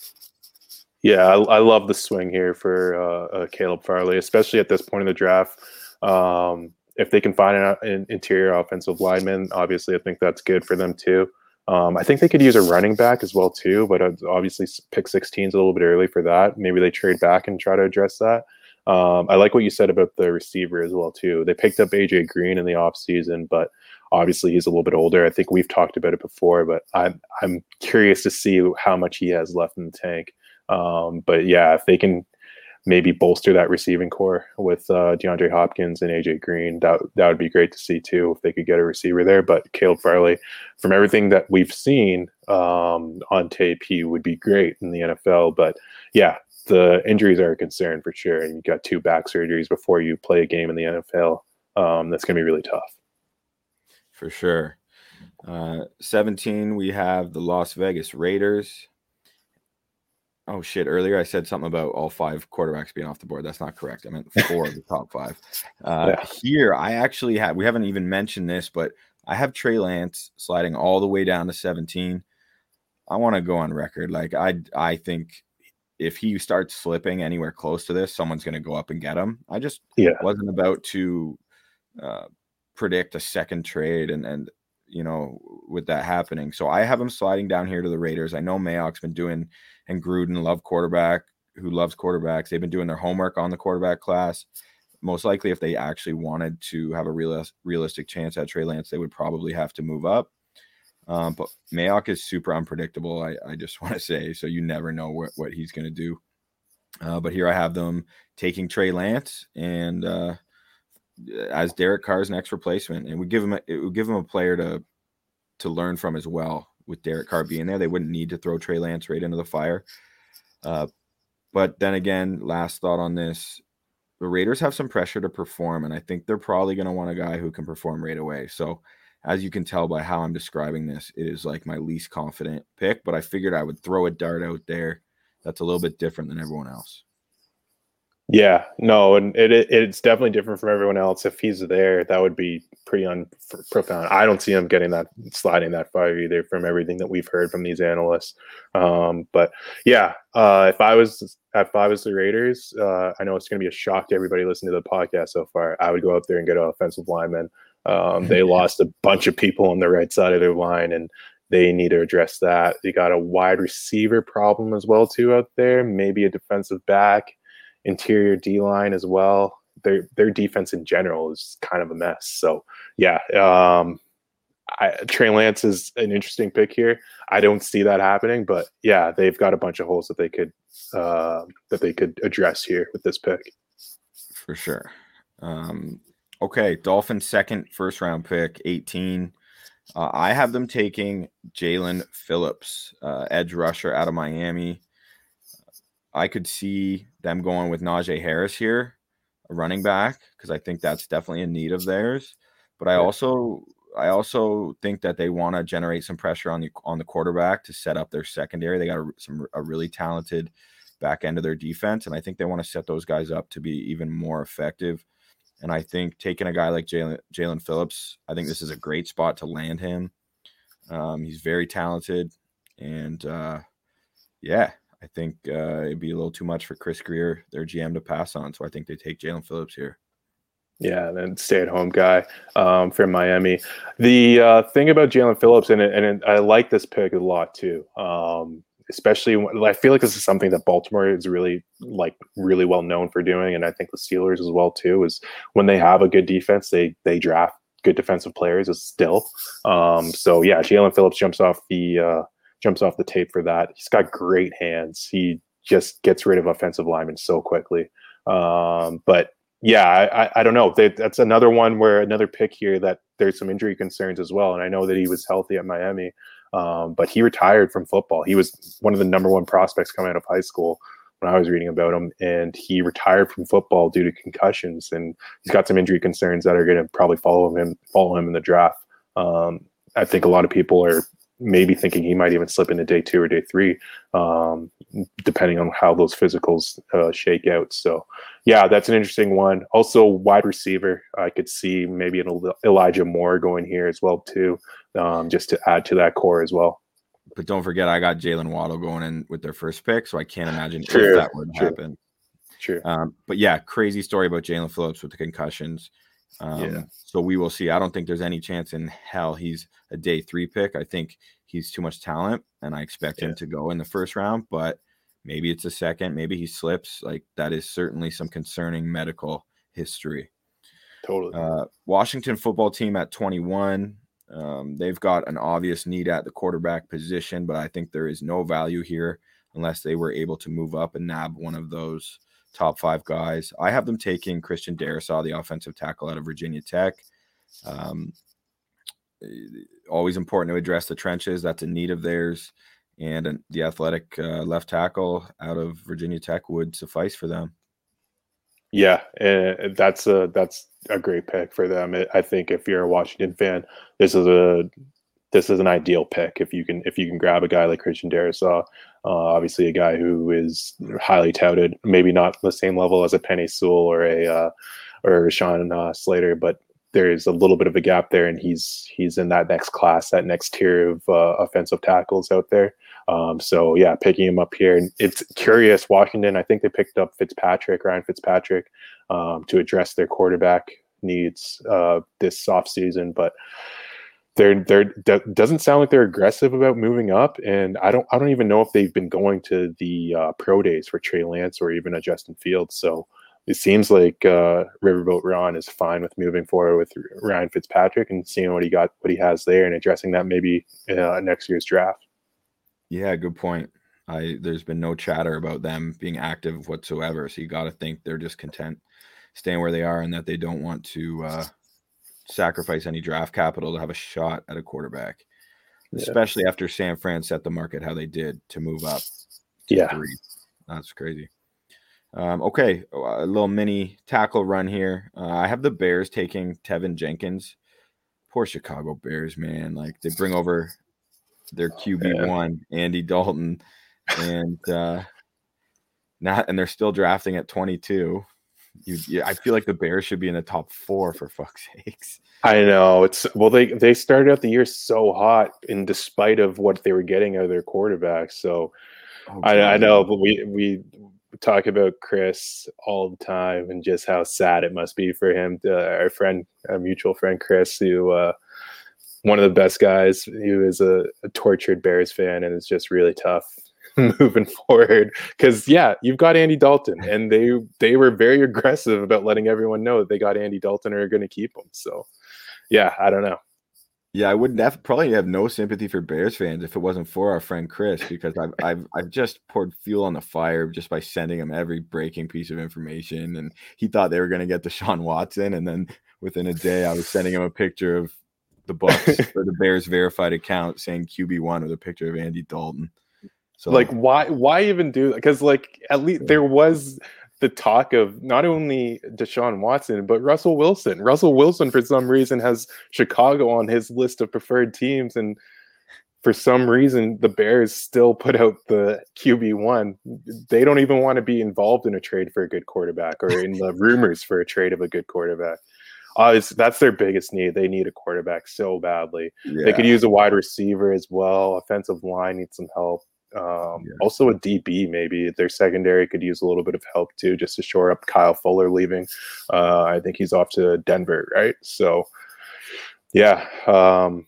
Yeah, I, I love the swing here for uh, uh, Caleb Farley, especially at this point in the draft. Um, if they can find an, an, interior offensive lineman, obviously, I think that's good for them too. Um, I think they could use a running back as well too, but uh, obviously, pick 16 is a little bit early for that. Maybe they trade back and try to address that. Um, I like what you said about the receiver as well too. They picked up AJ Green in the offseason, but obviously he's a little bit older. I think we've talked about it before, but I'm I'm curious to see how much he has left in the tank. Um, but yeah, if they can maybe bolster that receiving core with uh, DeAndre Hopkins and AJ Green, that that would be great to see too if they could get a receiver there. But Caleb Farley, from everything that we've seen um, on tape, he would be great in the NFL. But yeah, the injuries are a concern for sure. And you got two back surgeries before you play a game in the NFL. Um, that's going to be really tough. For sure. Uh, 17, we have the Las Vegas Raiders. Oh shit! Earlier I said something about all five quarterbacks being off the board. That's not correct. I meant four of the top five. Uh, yeah. Here, I actually have. We haven't even mentioned this, but I have Trey Lance sliding all the way down to 17. I want to go on record. Like I, I think if he starts slipping anywhere close to this, someone's going to go up and get him. I just yeah. wasn't about to uh, predict a second trade and and you know with that happening. So I have him sliding down here to the Raiders. I know Mayock's been doing and Gruden love quarterback who loves quarterbacks. They've been doing their homework on the quarterback class. Most likely, if they actually wanted to have a real, realistic chance at Trey Lance, they would probably have to move up. Um, but Mayock is super unpredictable. I, I just want to say so you never know what, what he's going to do. Uh, but here I have them taking Trey Lance and uh, as Derek Carr's next replacement, and we give him a, it would give him a player to to learn from as well. With Derek Carr being there, they wouldn't need to throw Trey Lance right into the fire. Uh, but then again, last thought on this: the Raiders have some pressure to perform, and I think they're probably going to want a guy who can perform right away. So, as you can tell by how I'm describing this, it is like my least confident pick. But I figured I would throw a dart out there that's a little bit different than everyone else. Yeah, no, and it, it, it's definitely different from everyone else. If he's there, that would be pretty un, profound. I don't see him getting that sliding that far either from everything that we've heard from these analysts. Um, but yeah, uh, if I was if I was the Raiders, uh, I know it's going to be a shock to everybody listening to the podcast so far. I would go out there and get an offensive lineman. Um, they lost a bunch of people on the right side of their line, and they need to address that. They got a wide receiver problem as well too out there. Maybe a defensive back interior D line as well. Their their defense in general is kind of a mess. So yeah, um, I, Trey Lance is an interesting pick here. I don't see that happening, but yeah, they've got a bunch of holes that they could uh, that they could address here with this pick. For sure. Um, okay, Dolphins second first round pick, eighteen. Uh, I have them taking Jaelan Phillips, uh, edge rusher out of Miami. I could see them going with Najee Harris here, a running back, because I think that's definitely a need of theirs. But I also I also think that they want to generate some pressure on the on the quarterback to set up their secondary. They got a, some a really talented back end of their defense, and I think they want to set those guys up to be even more effective. And I think taking a guy like Jaelan Phillips, I think this is a great spot to land him. Um, he's very talented, and uh, yeah, I think uh, it'd be a little too much for Chris Grier, their GM, to pass on. So I think they take Jaelan Phillips here. Yeah, and stay-at-home guy um, from Miami. The uh, thing about Jaelan Phillips, and, and I like this pick a lot too. Um, especially, I feel like this is something that Baltimore is really like really well known for doing, and I think the Steelers as well too. Is when they have a good defense, they they draft good defensive players. Is still. Um, so yeah, Jaelan Phillips jumps off the uh, jumps off the tape for that. He's got great hands. He just gets rid of offensive linemen so quickly. Um, but yeah, I, I, don't know. They, that's another one where another pick here that there's some injury concerns as well. And I know that he was healthy at Miami, um, but he retired from football. He was one of the number one prospects coming out of high school when I was reading about him, and he retired from football due to concussions. And he's got some injury concerns that are going to probably follow him follow him in the draft. Um, I think a lot of people are maybe thinking he might even slip into day two or day three, um, depending on how those physicals uh, shake out. So, yeah, that's an interesting one. Also, wide receiver, I could see maybe an Elijah Moore going here as well too, um, just to add to that core as well. But don't forget, I got Jaylen Waddle going in with their first pick, so I can't imagine if that would happen. Sure. Um, but yeah, crazy story about Jaelan Phillips with the concussions. Um, yeah. So we will see. I don't think there's any chance in hell he's a day three pick. I think he's too much talent, and I expect yeah. him to go in the first round. But maybe it's a second. Maybe he slips. Like that is certainly some concerning medical history. Totally. Uh, Washington football team at 21. Um, they've got an obvious need at the quarterback position, but I think there is no value here unless they were able to move up and nab one of those top five guys. I have them taking Christian Darrisaw, the offensive tackle out of Virginia Tech. Um, eh, always important to address the trenches. That's a need of theirs. And the athletic uh, left tackle out of Virginia Tech would suffice for them. Yeah, and that's a that's a great pick for them. I think if you're a Washington fan, this is a this is an ideal pick if you can if you can grab a guy like Christian Darrisaw, uh, obviously a guy who is highly touted, maybe not the same level as a Penei Sewell or a uh, or Sean uh, Slater, but there's a little bit of a gap there, and he's he's in that next class, that next tier of uh, offensive tackles out there. Um, so yeah, picking him up here, and it's curious. Washington, I think they picked up Fitzpatrick, Ryan Fitzpatrick, um, to address their quarterback needs uh, this off season, but they're they're doesn't sound like they're aggressive about moving up, and I don't I don't even know if they've been going to the uh, pro days for Trey Lance or even a Justin Fields. So it seems like uh, Riverboat Ron is fine with moving forward with Ryan Fitzpatrick and seeing what he got, what he has there, and addressing that maybe uh, next year's draft. Yeah, good point. I there's been no chatter about them being active whatsoever, so you got to think they're just content staying where they are and that they don't want to uh, sacrifice any draft capital to have a shot at a quarterback, yeah. especially after San Fran set the market how they did to move up. To yeah, three. that's crazy. Um, okay, a little mini tackle run here. Uh, I have the Bears taking Teven Jenkins. Poor Chicago Bears, man. Like they bring over their QB one, Andy Dalton, and uh, not, and they're still drafting at 22. You, yeah, I feel like the Bears should be in the top four for fuck's sakes. I know it's well they they started out the year so hot, in despite of what they were getting out of their quarterback, so oh, I, I know we we talk about Chris all the time and just how sad it must be for him. To, our friend, our mutual friend Chris, who uh, one of the best guys, who is a, a tortured Bears fan, and it's just really tough moving forward. Because yeah, you've got Andy Dalton, and they they were very aggressive about letting everyone know that they got Andy Dalton or are going to keep him. So yeah, I don't know. Yeah, I would have probably have no sympathy for Bears fans if it wasn't for our friend Chris because I've I've I've just poured fuel on the fire just by sending him every breaking piece of information, and he thought they were going to get Deshaun Watson, and then within a day I was sending him a picture of the Bucks or the Bears verified account saying QB one with a picture of Andy Dalton. So like, why why even do that? Because like at least there was the talk of not only Deshaun Watson, but Russell Wilson. Russell Wilson, for some reason, has Chicago on his list of preferred teams. And for some reason, the Bears still put out the QB1. They don't even want to be involved in a trade for a good quarterback or in the rumors for a trade of a good quarterback. Uh, that's their biggest need. They need a quarterback so badly. Yeah. They could use a wide receiver as well. Offensive line needs some help. Um, yeah. Also, a DB maybe their secondary could use a little bit of help too, just to shore up Kyle Fuller leaving. Uh, I think he's off to Denver, right? So, yeah. Um,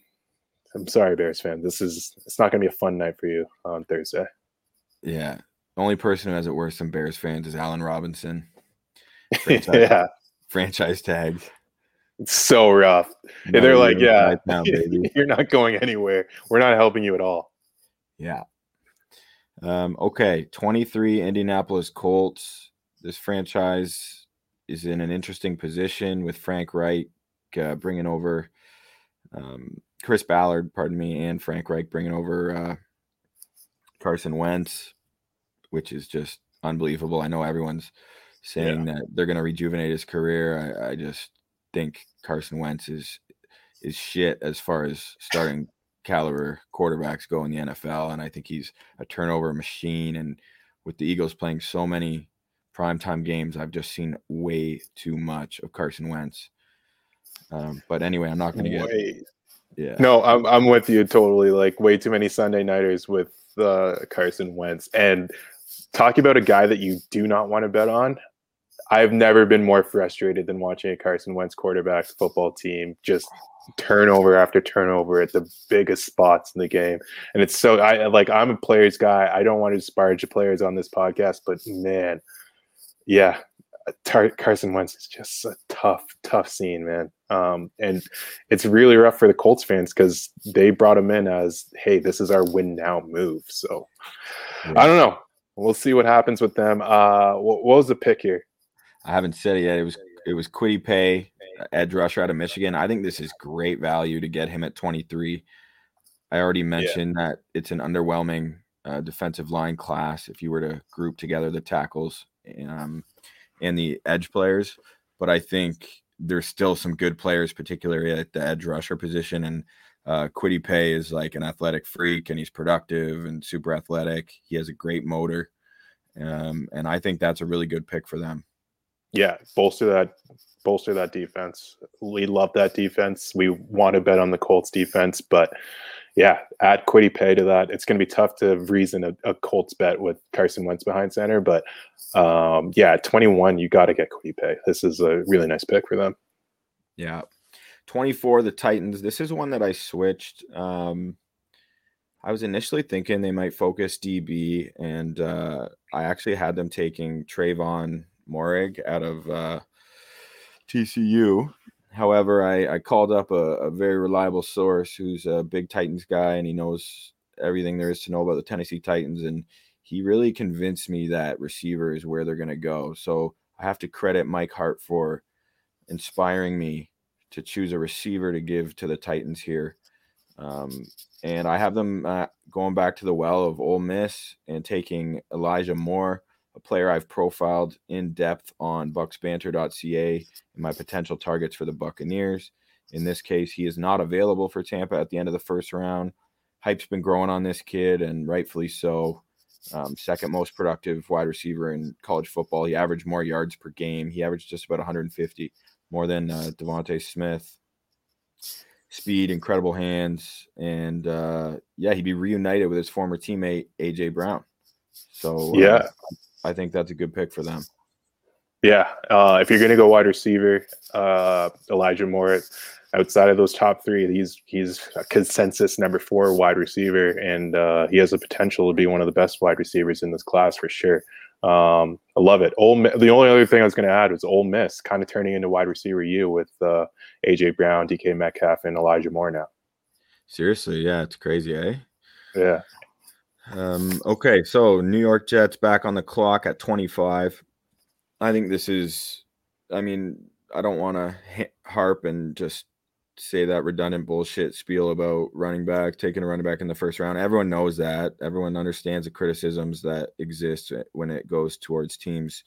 I'm sorry, Bears fan. This is it's not going to be a fun night for you on Thursday. Yeah, the only person who has it worse than Bears fans is Allen Robinson. Franchise, yeah, franchise tagged. It's so rough. No, they're like, yeah, now, you're not going anywhere. We're not helping you at all. Yeah. Um, okay, 23 Indianapolis Colts. This franchise is in an interesting position with Frank Reich uh, bringing over um, Chris Ballard, pardon me, and Frank Reich bringing over uh, Carson Wentz, which is just unbelievable. I know everyone's saying yeah. that they're going to rejuvenate his career. I, I just think Carson Wentz is is shit as far as starting caliber quarterbacks go in the NFL, and I think he's a turnover machine. And with the Eagles playing so many primetime games, I've just seen way too much of Carson Wentz. Um, but anyway, I'm not going to get. Yeah. No, I'm I'm with you totally. Like way too many Sunday nighters with uh, Carson Wentz, and talking about a guy that you do not want to bet on. I've never been more frustrated than watching a Carson Wentz quarterback football team just turnover after turnover at the biggest spots in the game. And it's so I like I'm a players guy. I don't want to disparage the players on this podcast, but man, yeah, Tar- Carson Wentz is just a tough, tough scene, man. Um, and it's really rough for the Colts fans because they brought him in as, hey, this is our win now move. So yeah. I don't know. We'll see what happens with them. Uh, what, what was the pick here? I haven't said it yet. It was it was Kwity Paye edge rusher out of Michigan. I think this is great value to get him at 23. I already mentioned yeah. that it's an underwhelming uh, defensive line class if you were to group together the tackles um, and the edge players. But I think there's still some good players, particularly at the edge rusher position. And uh, Kwity Paye is like an athletic freak and he's productive and super athletic. He has a great motor. Um, and I think that's a really good pick for them. Yeah, bolster that bolster that defense. We love that defense. We want to bet on the Colts defense, but yeah, add Kwity Paye to that. It's going to be tough to reason a, a, Colts bet with Carson Wentz behind center, but um, yeah, 21, you got to get Kwity Paye. This is a really nice pick for them. Yeah. 24, the Titans. This is one that I switched. Um, I was initially thinking they might focus DB, and uh, I actually had them taking Trevon Moehrig out of uh, TCU. However, I, I called up a, a, very reliable source who's a big Titans guy, and he knows everything there is to know about the Tennessee Titans. And he really convinced me that receiver is where they're going to go. So I have to credit Mike Hart for inspiring me to choose a receiver to give to the Titans here. Um, and I have them uh, going back to the well of Ole Miss and taking Elijah Moore, a player I've profiled in depth on bucsbanter.ca and my potential targets for the Buccaneers. In this case, he is not available for Tampa at the end of the first round. Hype's been growing on this kid, and rightfully so um, second most productive wide receiver in college football. He averaged more yards per game. He averaged just about 150, more than uh, DeVonta Smith. Speed, incredible hands, and uh, yeah, he'd be reunited with his former teammate AJ Brown. So uh, yeah, I think that's a good pick for them. Yeah, uh, if you're going to go wide receiver, uh, Elijah Moore outside of those top three, he's he's a consensus number four wide receiver, and uh, he has the potential to be one of the best wide receivers in this class for sure. Um, I love it. Ole, the only other thing I was going to add was Ole Miss kind of turning into wide receiver U with uh, AJ Brown, DK Metcalf, and Elijah Moore now. Seriously, yeah, it's crazy, eh? Yeah. Um, okay, so New York Jets back on the clock at 25. I think this is, I mean, I don't want to harp and just say that redundant bullshit spiel about running back, taking a running back in the first round. Everyone knows that. Everyone understands the criticisms that exist when it goes towards teams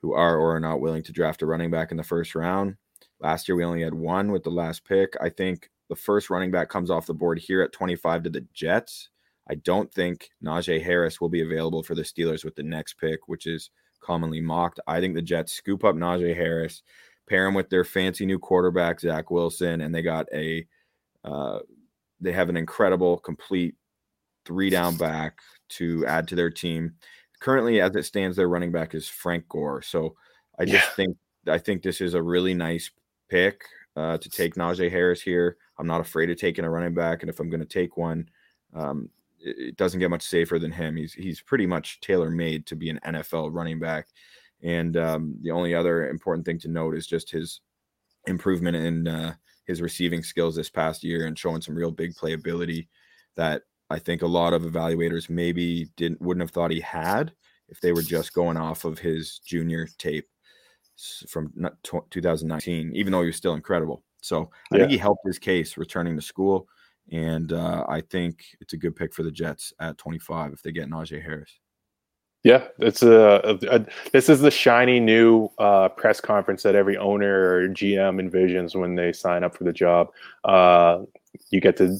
who are or are not willing to draft a running back in the first round. Last year, we only had one with the last pick. I think the first running back comes off the board here at 25 to the Jets. I don't think Najee Harris will be available for the Steelers with the next pick, which is commonly mocked. I think the Jets scoop up Najee Harris pair him with their fancy new quarterback Zach Wilson, and they got a uh, they have an incredible complete three down back to add to their team. Currently, as it stands, their running back is Frank Gore. So I just yeah. think I think this is a really nice pick uh, to take Najee Harris here. I'm not afraid of taking a running back, and if I'm going to take one, um, it, doesn't get much safer than him. He's he's pretty much tailor made to be an NFL running back. And um, the only other important thing to note is just his improvement in uh, his receiving skills this past year and showing some real big playability that I think a lot of evaluators maybe didn't wouldn't have thought he had if they were just going off of his junior tape from 2019, even though he was still incredible. So I yeah. think he helped his case returning to school, and uh, I think it's a good pick for the Jets at 25 if they get Najee Harris. Yeah, it's a, a, a, this is the shiny new uh, press conference that every owner or GM envisions when they sign up for the job. Uh, you get to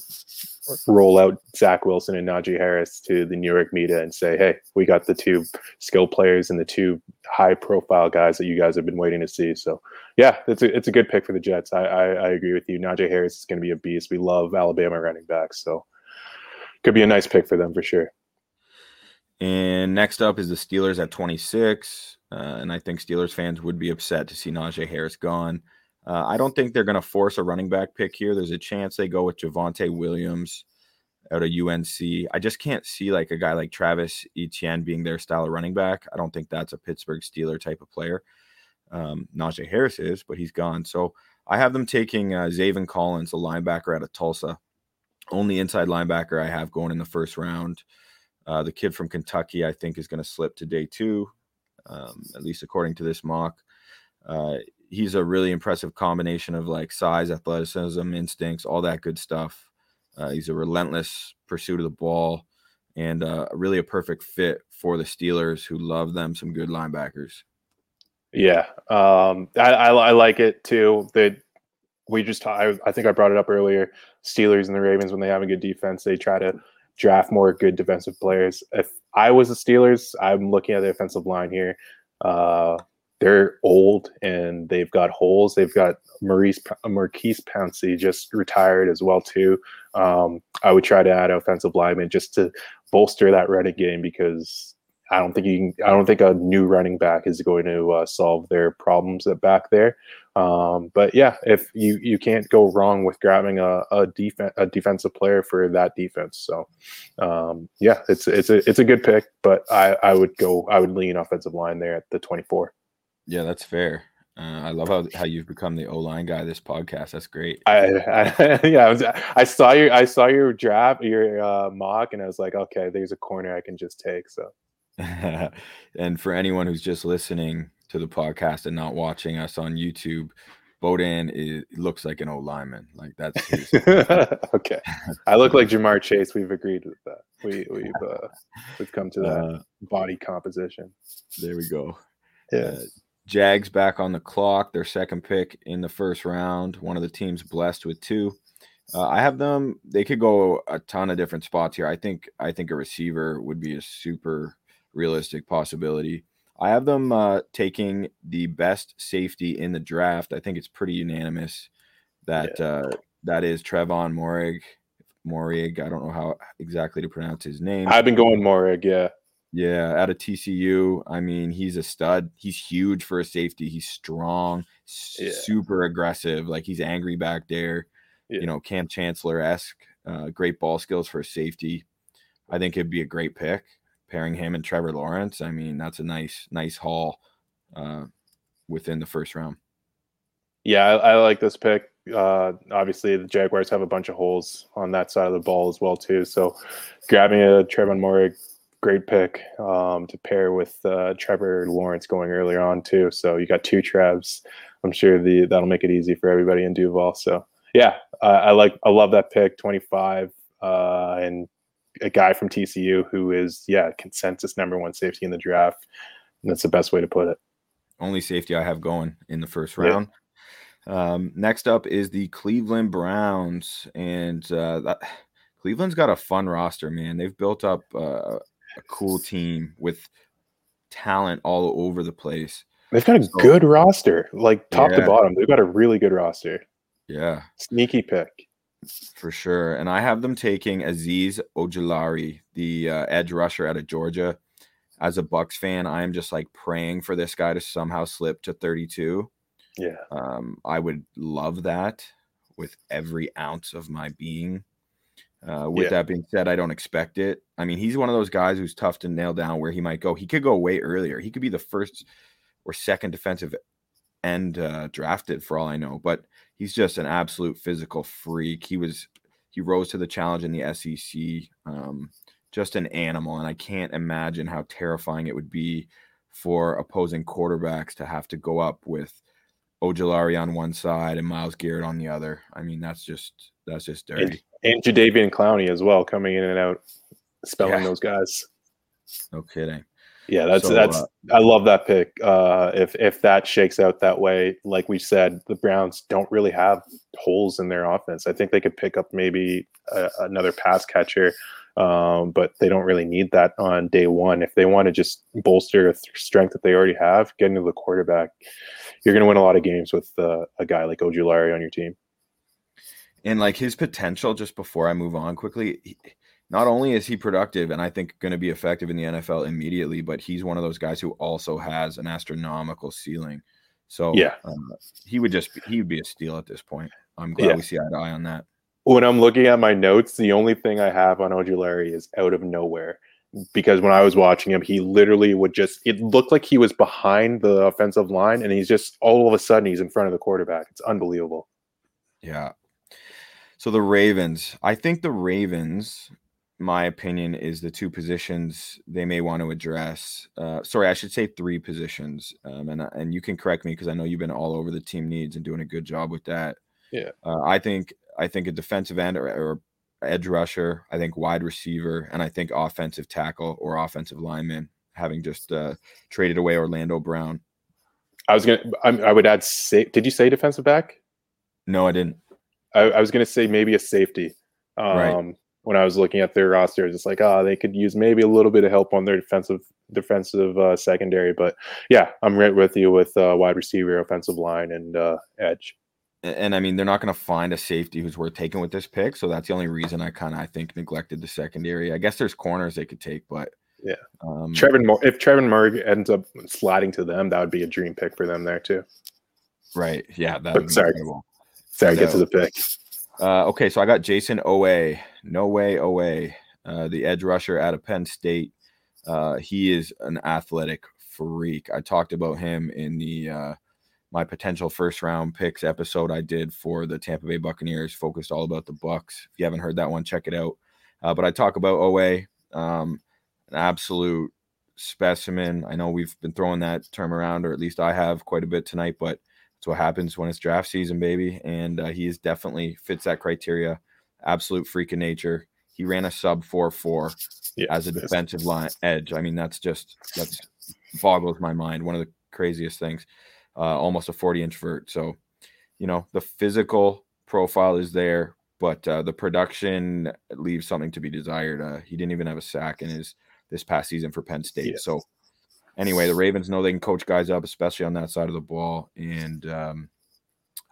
roll out Zach Wilson and Najee Harris to the New York media and say, "Hey, we got the two skill players and the two high-profile guys that you guys have been waiting to see." So, yeah, it's a it's a good pick for the Jets. I I, I agree with you. Najee Harris is going to be a beast. We love Alabama running backs, so could be a nice pick for them for sure. And next up is the Steelers at 26. Uh, and I think Steelers fans would be upset to see Najee Harris gone. Uh, I don't think they're going to force a running back pick here. There's a chance they go with Javonte Williams out of UNC. I just can't see like a guy like Travis Etienne being their style of running back. I don't think that's a Pittsburgh Steeler type of player. Um, Najee Harris is, but he's gone. So I have them taking uh, Zaven Collins, a linebacker out of Tulsa. Only inside linebacker I have going in the first round. Uh, the kid from Kentucky, I think, is going to slip to day two, um, at least according to this mock. Uh, he's a really impressive combination of like size, athleticism, instincts, all that good stuff. Uh, he's a relentless pursuit of the ball and uh, really a perfect fit for the Steelers, who love them some good linebackers. Yeah, um, I, I, I, like it too. That we just I, I think I brought it up earlier. Steelers and the Ravens when they have a good defense, they try to draft more good defensive players. If I was the Steelers, I'm looking at the offensive line here. Uh, they're old and they've got holes. They've got Maurice Maurkice Pouncey just retired as well too. Um, I would try to add offensive lineman just to bolster that running game because I don't think you can, I don't think a new running back is going to uh, solve their problems at back there. Um, but yeah, if you you can't go wrong with grabbing a a, defen- a defensive player for that defense. So um, yeah, it's it's a it's a good pick, but I I would go I would lean offensive line there at the 24. Yeah, that's fair. Uh, I love how, how you've become the O line guy. This podcast, that's great. I, I yeah, I, was, I, saw your I saw your draft, your uh, mock, and I was like, okay, there's a corner I can just take. So, and for anyone who's just listening to the podcast and not watching us on YouTube, Bodan is looks like an O lineman. Like that's his. okay. I look like Ja'Marr Chase. We've agreed with that. We we've uh, we've come to that uh, body composition. There we go. Yeah. Jags back on the clock, their second pick in the first round. One of the teams blessed with two. Uh, I have them. They could go a ton of different spots here. I think. I think a receiver would be a super realistic possibility. I have them uh, taking the best safety in the draft. I think it's pretty unanimous that yeah. uh, that is Trevon Moehrig. Moehrig. I don't know how exactly to pronounce his name. I've been going Moehrig. Yeah. Yeah, out of TCU. I mean, he's a stud. He's huge for a safety. He's strong, yeah. super aggressive. Like he's angry back there. Yeah. You know, Kam Chancellor esque. Uh, great ball skills for a safety. I think it'd be a great pick pairing him and Trevor Lawrence. I mean, that's a nice, nice haul uh, within the first round. Yeah, I, I like this pick. Uh, obviously, the Jaguars have a bunch of holes on that side of the ball as well too. So, grabbing a Trevor Moehrig great pick um, to pair with uh, Trevor Lawrence going earlier on too. So you got two Trevs. I'm sure the that'll make it easy for everybody in Duval. So yeah, I, I like I love that pick 25 uh, and a guy from TCU who is yeah consensus number one safety in the draft. And that's the best way to put it. Only safety I have going in the first round. Yeah. Um, next up is the Cleveland Browns, and uh, that, Cleveland's got a fun roster, man. They've built up uh, a cool team with talent all over the place. They've got a so, good roster, like top yeah. to bottom. They've got a really good roster. Yeah. Sneaky pick. For sure. And I have them taking Azeez Ojulari, the uh, edge rusher out of Georgia. As a Bucks fan, I am just like praying for this guy to somehow slip to 32. Yeah. Um, I would love that with every ounce of my being. Uh, with yeah. that being said, I don't expect it. I mean, he's one of those guys who's tough to nail down where he might go. He could go way earlier. He could be the first or second defensive end uh, drafted for all I know. But he's just an absolute physical freak. He was he rose to the challenge in the SEC. Um, just an animal, and I can't imagine how terrifying it would be for opposing quarterbacks to have to go up with Ojulari on one side and Myles Garrett on the other. I mean, that's just that's just dirty and Jadeveon Clowney as well, coming in and out, spelling yeah. those guys. No kidding. Yeah, that's so, that's uh, I love that pick. Uh, if if that shakes out that way, like we said, the Browns don't really have holes in their offense. I think they could pick up maybe a, another pass catcher, um, but they don't really need that on day one. If they want to just bolster a th- strength that they already have, getting to the quarterback, you're going to win a lot of games with uh, a guy like Ojulari on your team and like his potential just before I move on quickly, he, not only is he productive and I think going to be effective in the NFL immediately, but he's one of those guys who also has an astronomical ceiling. So yeah, uh, he would just he would be a steal at this point. I'm glad yeah. we see eye to eye on that. When I'm looking at my notes, the only thing I have on Ojulari is out of nowhere because when I was watching him, he literally would just it looked like he was behind the offensive line and he's just all of a sudden he's in front of the quarterback. It's unbelievable. Yeah, so the Ravens, I think the Ravens, my opinion, is the two positions they may want to address. Uh, sorry, I should say three positions. Um, and and you can correct me because I know you've been all over the team needs and doing a good job with that. Yeah, uh, I think I think a defensive end or, or edge rusher. I think wide receiver, and I think offensive tackle or offensive lineman. Having just uh, traded away Orlando Brown. I was gonna. I, I would add. Say, did you say defensive back? No, I didn't. I, I was going to say maybe a safety. Um, right. When I was looking at their roster, it's like, oh, they could use maybe a little bit of help on their defensive defensive uh, secondary. But yeah, I'm right with you with uh, wide receiver, offensive line, and uh, edge. And, and I mean, they're not going to find a safety who's worth taking with this pick. So that's the only reason I kind of I think neglected the secondary. I guess there's corners they could take, but Yeah. Um, Trevon, if Trevon Moehrig ends up sliding to them, that would be a dream pick for them there too. Right. Yeah. That would sorry. Sorry, get to the pick. Uh, okay, so I got Jason Oweh. No way, Oweh. Uh, the edge rusher out of Penn State. Uh, he is an athletic freak. I talked about him in the uh, my potential first round picks episode I did for the Tampa Bay Buccaneers, focused all about the Bucks. If you haven't heard that one, check it out. Uh, but I talk about Oweh, um, an absolute specimen. I know we've been throwing that term around, or at least I have quite a bit tonight, but that's what happens when it's draft season, baby. And uh, he is definitely fits that criteria. Absolute freak of nature. He ran a sub four four yeah, as a defensive line edge. I mean, that's just that's boggles my mind. One of the craziest things. Uh, almost a 40 inch vert. So, you know, the physical profile is there, but uh, the production leaves something to be desired. Uh, he didn't even have a sack in his this past season for Penn State. So, anyway, the Ravens know they can coach guys up, especially on that side of the ball, and um,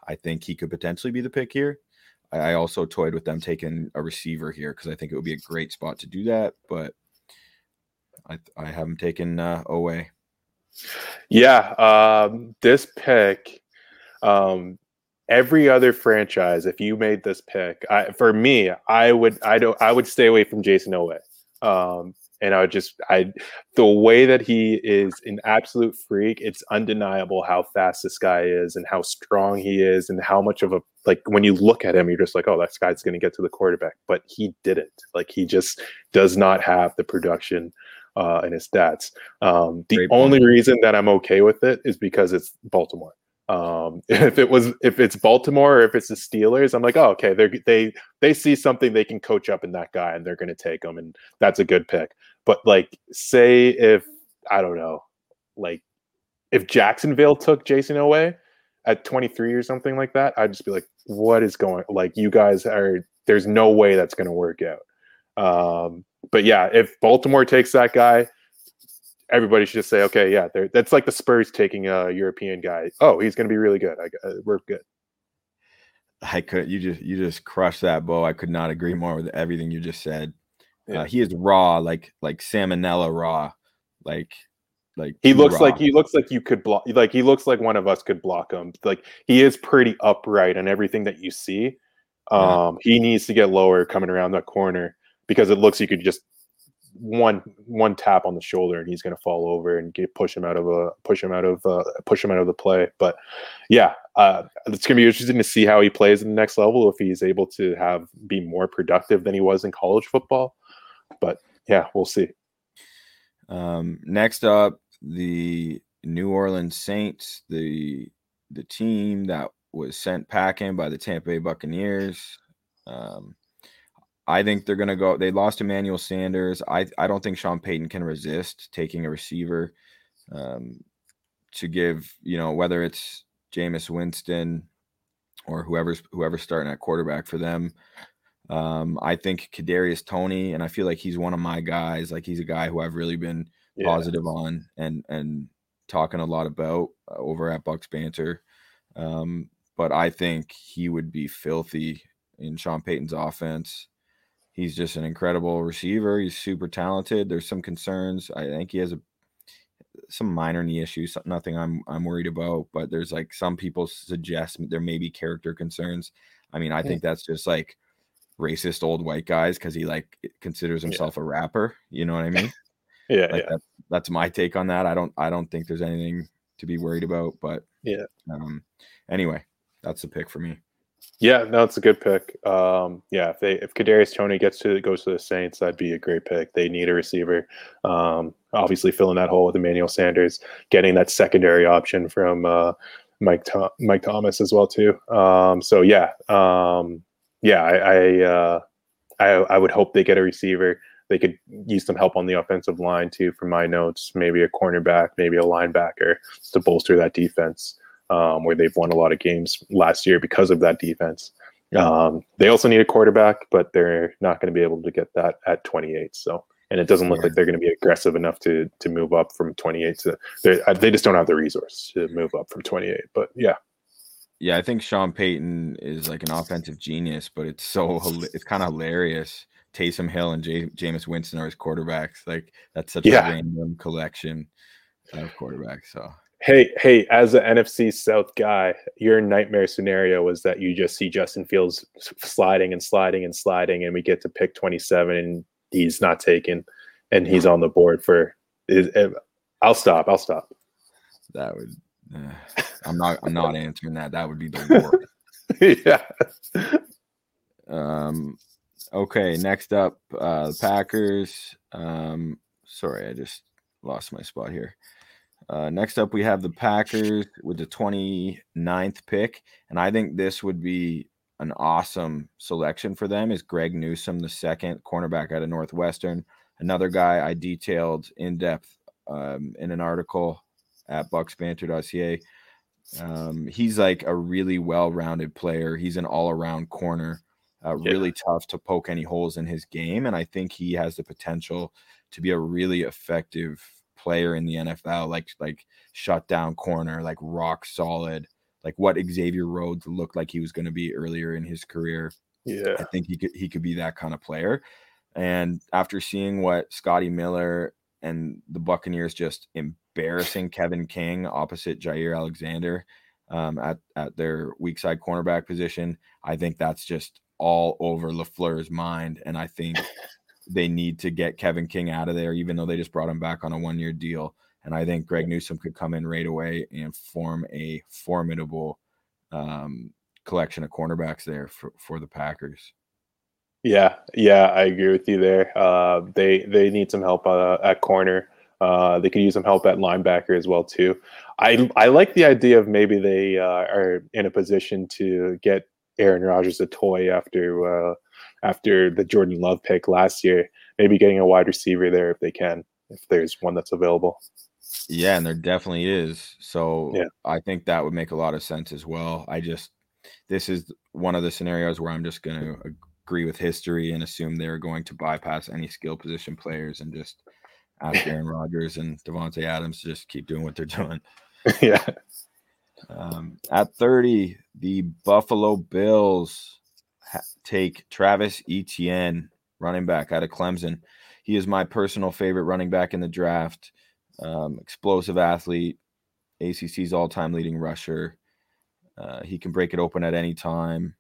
I think he could potentially be the pick here. I also toyed with them taking a receiver here because I think it would be a great spot to do that, but I I haven't taken uh, Oweh. Yeah, um, this pick, um, every other franchise, if you made this pick, I, for me, I would I don't I would stay away from Jason Oweh. Um, and I would just I the way that he is an absolute freak. It's undeniable how fast this guy is and how strong he is and how much of a like when you look at him, you're just like, oh, that guy's going to get to the quarterback. But he didn't. Like he just does not have the production uh, in his stats. Um, the Great only point. reason that I'm okay with it is because it's Baltimore. Um, if it was if it's Baltimore or if it's the Steelers, I'm like, oh, okay, they they they see something they can coach up in that guy and they're going to take him, and that's a good pick. But like, say if I don't know, like if Jacksonville took Jason Oweh at 23 or something like that, I'd just be like, what is going? Like, you guys are there's no way that's going to work out. Um, but yeah, if Baltimore takes that guy, everybody should just say, okay, yeah, that's like the Spurs taking a European guy. Oh, he's going to be really good. I, uh, we're good. I could you just you just crushed that bow. I could not agree more with everything you just said. Yeah. Uh, he is raw, like like salmonella raw, like like he looks raw. like he looks like you could block. Like he looks like one of us could block him. Like he is pretty upright and everything that you see. Um, yeah. he needs to get lower coming around that corner because it looks you could just one one tap on the shoulder and he's going to fall over and get push him out of a push him out of uh, push him out of the play. But yeah, uh, it's going to be interesting to see how he plays in the next level if he's able to have be more productive than he was in college football. But yeah, we'll see. Um, next up, the New Orleans Saints, the the team that was sent packing by the Tampa Bay Buccaneers. Um, I think they're going to go. They lost Emmanuel Sanders. I I don't think Sean Payton can resist taking a receiver um, to give you know whether it's Jameis Winston or whoever's whoever's starting at quarterback for them. Um, I think Kadarius Toney, and I feel like he's one of my guys. Like he's a guy who I've really been yeah. positive on and and talking a lot about uh, over at Bucks Banter. Um, but I think he would be filthy in Sean Payton's offense. He's just an incredible receiver. He's super talented. There's some concerns. I think he has a some minor knee issues, nothing I'm I'm worried about, but there's like some people suggest there may be character concerns. I mean, I think that's just like racist old white guys because he like considers himself yeah. a rapper. You know what I mean? yeah, like yeah. That, that's my take on that. I don't I don't think there's anything to be worried about, but yeah. Um. Anyway, that's the pick for me. Yeah, no, it's a good pick. Um, yeah, if they if Kadarius Toney gets to goes to the Saints, that'd be a great pick. They need a receiver. Um, obviously, filling that hole with Emmanuel Sanders, getting that secondary option from uh, Mike Th- Mike Thomas as well too. Um, so yeah, um, yeah, I I, uh, I I would hope they get a receiver. They could use some help on the offensive line too, from my notes. Maybe a cornerback, maybe a linebacker to bolster that defense um, where they've won a lot of games last year because of that defense. Um, they also need a quarterback, but they're not going to be able to get that at 28. So, and it doesn't look yeah. like they're going to be aggressive enough to to move up from 28 to. They just don't have the resource to move up from 28. But yeah, yeah, I think Sean Payton is like an offensive genius, but it's so it's kind of hilarious Taysom Hill and J- Jameis Winston are his quarterbacks. Like that's such Yeah. a random collection of quarterbacks. So Hey, hey, as an NFC South guy, your nightmare scenario was that you just see Justin Fields sliding and sliding and sliding, and we get to pick 27 and he's not taken and he's on the board for. Is, eh, I'll stop. I'll stop. that would. I'm not. I'm not answering that. That would be the worst. yeah. Um, okay, next up, uh, the Packers. Um, sorry, I just lost my spot here. Uh, next up, we have the Packers with the 29th pick, and I think this would be an awesome selection for them. Is Greg Newsom, the second cornerback out of Northwestern, another guy I detailed in depth um, in an article at bucksbanter.ca. Um, he's like a really well-rounded player. He's an all-around corner uh, Yeah. really tough to poke any holes in his game. And I think he has the potential to be a really effective player in the NFL, like like shut down corner, like rock solid, like what Xavier Rhodes looked like he was going to be earlier in his career. Yeah. I think he could he could be that kind of player. And after seeing what Scotty Miller and the Buccaneers just embarrassing Kevin King opposite Jaire Alexander um, at at their weak side cornerback position, I think that's just all over LaFleur's mind. And I think they need to get Kevin King out of there, even though they just brought him back on a one year deal. And I think Greg Newsom could come in right away and form a formidable um, collection of cornerbacks there for, for the Packers. Yeah, yeah, I agree with you there. Uh, they they need some help uh, at corner. Uh, they could use some help at linebacker as well too. I I like the idea of maybe they uh, are in a position to get Aaron Rodgers a toy after uh, after the Jordan Love pick last year. Maybe getting a wide receiver there if they can, if there's one that's available. Yeah, and there definitely is. So Yeah. I think that would make a lot of sense as well. I just this is one of the scenarios where I'm just going to agree with history and assume they're going to bypass any skill position players and just ask Aaron Rodgers and Davante Adams to just keep doing what they're doing. yeah, Um, at 30, the Buffalo Bills ha- take Travis Etienne, running back out of Clemson. He is my personal favorite running back in the draft. Um, explosive athlete, ACC's all time leading rusher. Uh, he can break it open at any time.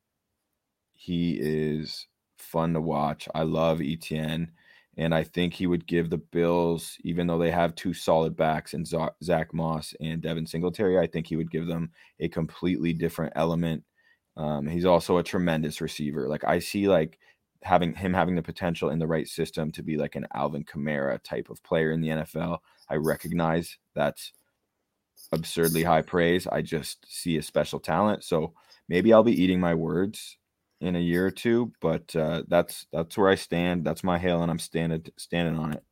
He is fun to watch. I love Etienne. And I think he would give the Bills, even though they have two solid backs in Zack Moss and Devin Singletary, I think he would give them a completely different element. Um, he's also a tremendous receiver. Like I see, like having him having the potential in the right system to be like an Alvin Kamara type of player in the NFL. I recognize that's absurdly high praise. I just see a special talent. So maybe I'll be eating my words in a year or two, but uh, that's that's where I stand. That's my hail, and I'm standing standing on it.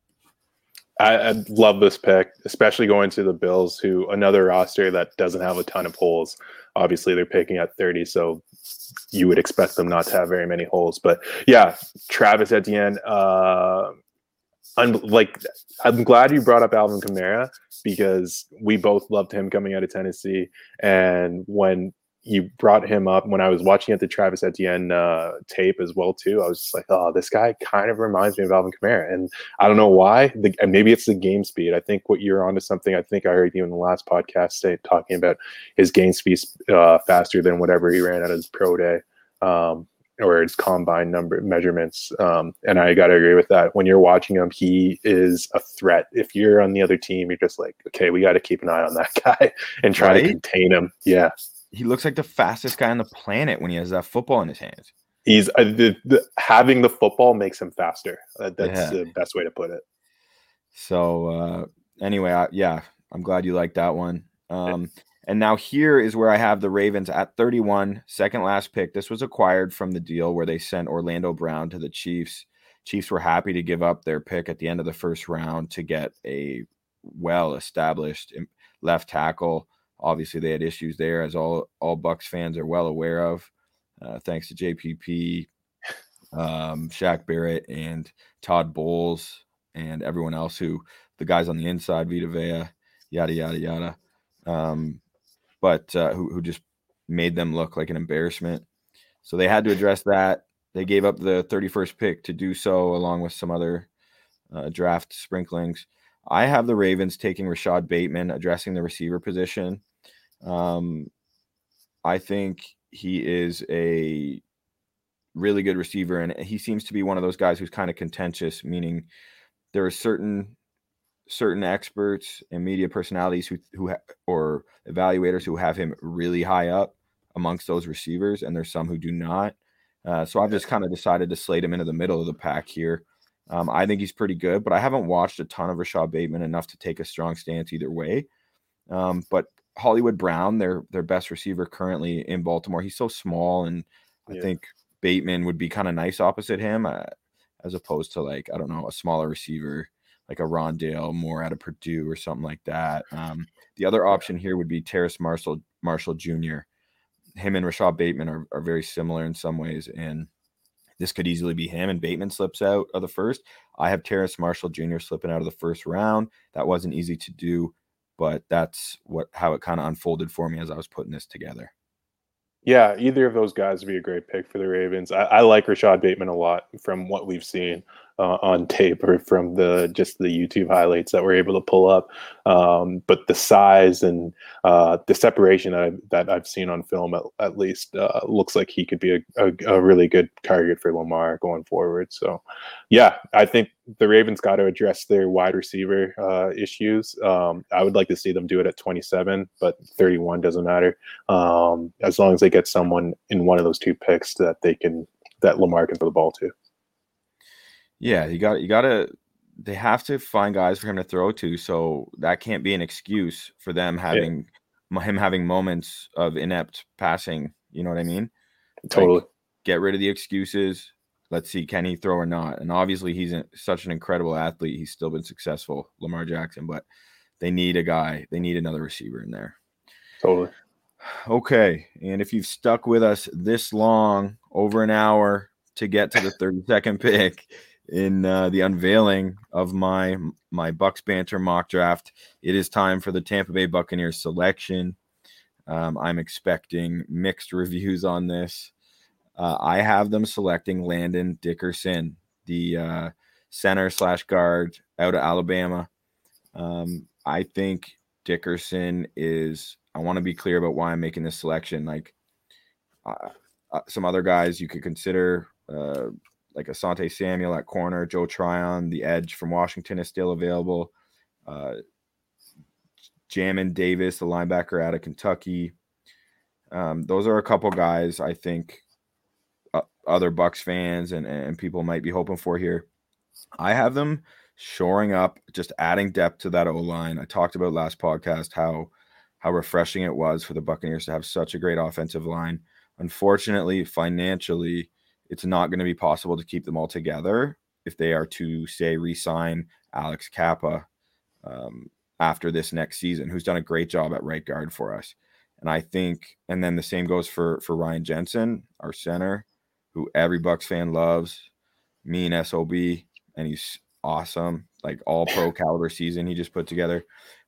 I, I love this pick, especially going to the Bills, who another roster that doesn't have a ton of holes. Obviously, they're picking at 30, so you would expect them not to have very many holes. But yeah, Travis Etienne, uh, un- like I'm glad you brought up Alvin Kamara because we both loved him coming out of Tennessee, and when you brought him up when I was watching at the Travis Etienne uh, tape as well too. I was just like, oh, this guy kind of reminds me of Alvin Kamara, and I don't know why. The, and maybe it's the game speed. I think what you're onto something. I think I heard you in the last podcast say talking about his game speed uh, faster than whatever he ran at his pro day. Um, or his combine number measurements. Um, and I got to agree with that. When you're watching him, he is a threat. If you're on the other team, you're just like, okay, we got to keep an eye on that guy and try Right? to contain him. Yeah. He looks like the fastest guy on the planet when he has that football in his hands. He's uh, the, the, having the football makes him faster. Uh, that's Yeah. the best way to put it. So uh, anyway, I, yeah, I'm glad you liked that one. Um, and now here is where I have the Ravens at 31, second last pick. This was acquired from the deal where they sent Orlando Brown to the Chiefs. Chiefs were happy to give up their pick at the end of the first round to get a well-established left tackle. Obviously, they had issues there, as all all Bucks fans are well aware of. Uh, thanks to JPP, um, Shaq Barrett, and Todd Bowles, and everyone else who the guys on the inside, Vita Vea, yada yada yada. Um, but uh, who who just made them look like an embarrassment. So they had to address that. they gave up the 31st pick to do so, along with some other uh, draft sprinklings. I have the Ravens taking Rashod Bateman, addressing the receiver position. Um, I think he is a really good receiver, and he seems to be one of those guys who's kind of contentious, meaning there are certain certain experts and media personalities who who ha- or evaluators who have him really high up amongst those receivers, and there's some who do not. Uh, so I've just kind of decided to slate him into the middle of the pack here. Um, I think he's pretty good, but I haven't watched a ton of Rashod Bateman enough to take a strong stance either way. Um, but Hollywood Brown, their their best receiver currently in Baltimore, he's so small, and yeah. I think Bateman would be kind of nice opposite him, uh, as opposed to like I don't know a smaller receiver like a Rondale Moore out of Purdue or something like that. Um, the other option here would be Terrace Marshall Marshall Jr. Him and Rashod Bateman are, are very similar in some ways, and this could easily be him. And Bateman slips out of the first. I have Terrace Marshall Jr. slipping out of the first round. That wasn't easy to do, but that's what how it kind of unfolded for me as I was putting this together. Yeah, either of those guys would be a great pick for the Ravens. I, I like Rashod Bateman a lot from what we've seen uh, on tape or from the just the YouTube highlights that we're able to pull up. Um, but the size and uh, the separation that, I, that I've seen on film, at, at least, uh, looks like he could be a, a, a, really good target for Lamar going forward. So, yeah, I think the Ravens got to address their wide receiver uh, issues. Um, I would like to see them do it at 27, but 31 doesn't matter um, as long as they get someone in one of those two picks that they can that Lamar can throw the ball to. Yeah, you got you got to. They have to find guys for him to throw to, so that can't be an excuse for them having yeah. him having moments of inept passing. You know what I mean? Totally. Like, get rid of the excuses. Let's see, can he throw or not? And obviously, he's such an incredible athlete. He's still been successful, Lamar Jackson. But they need a guy. They need another receiver in there. Totally. Okay, and if you've stuck with us this long, over an hour to get to the 32nd pick, in uh, the unveiling of my my Bucks banter mock draft. It is time for the Tampa Bay Buccaneers selection. Um, I'm expecting mixed reviews on this. Uh, I have them selecting Landon Dickerson, the uh, center slash guard out of Alabama. Um, I think Dickerson is. I want to be clear about why I'm making this selection. Like uh, uh, some other guys you could consider uh, like Asante Samuel at corner, Joe Tryon, the edge from Washington is still available. Uh, Jamin Davis, the linebacker out of Kentucky. Um, those are a couple guys I think uh, other Bucks fans and, and people might be hoping for here. I have them shoring up, just adding depth to that O line. I talked about last podcast how how refreshing it was for the Buccaneers to have such a great offensive line. Unfortunately, financially, it's not going to be possible to keep them all together if they are to say resign Alex Cappa um, after this next season, who's done a great job at right guard for us. And I think, and then the same goes for for Ryan Jensen, our center, who every Bucks fan loves, me and SOB, and he's awesome, like all pro caliber season he just put together.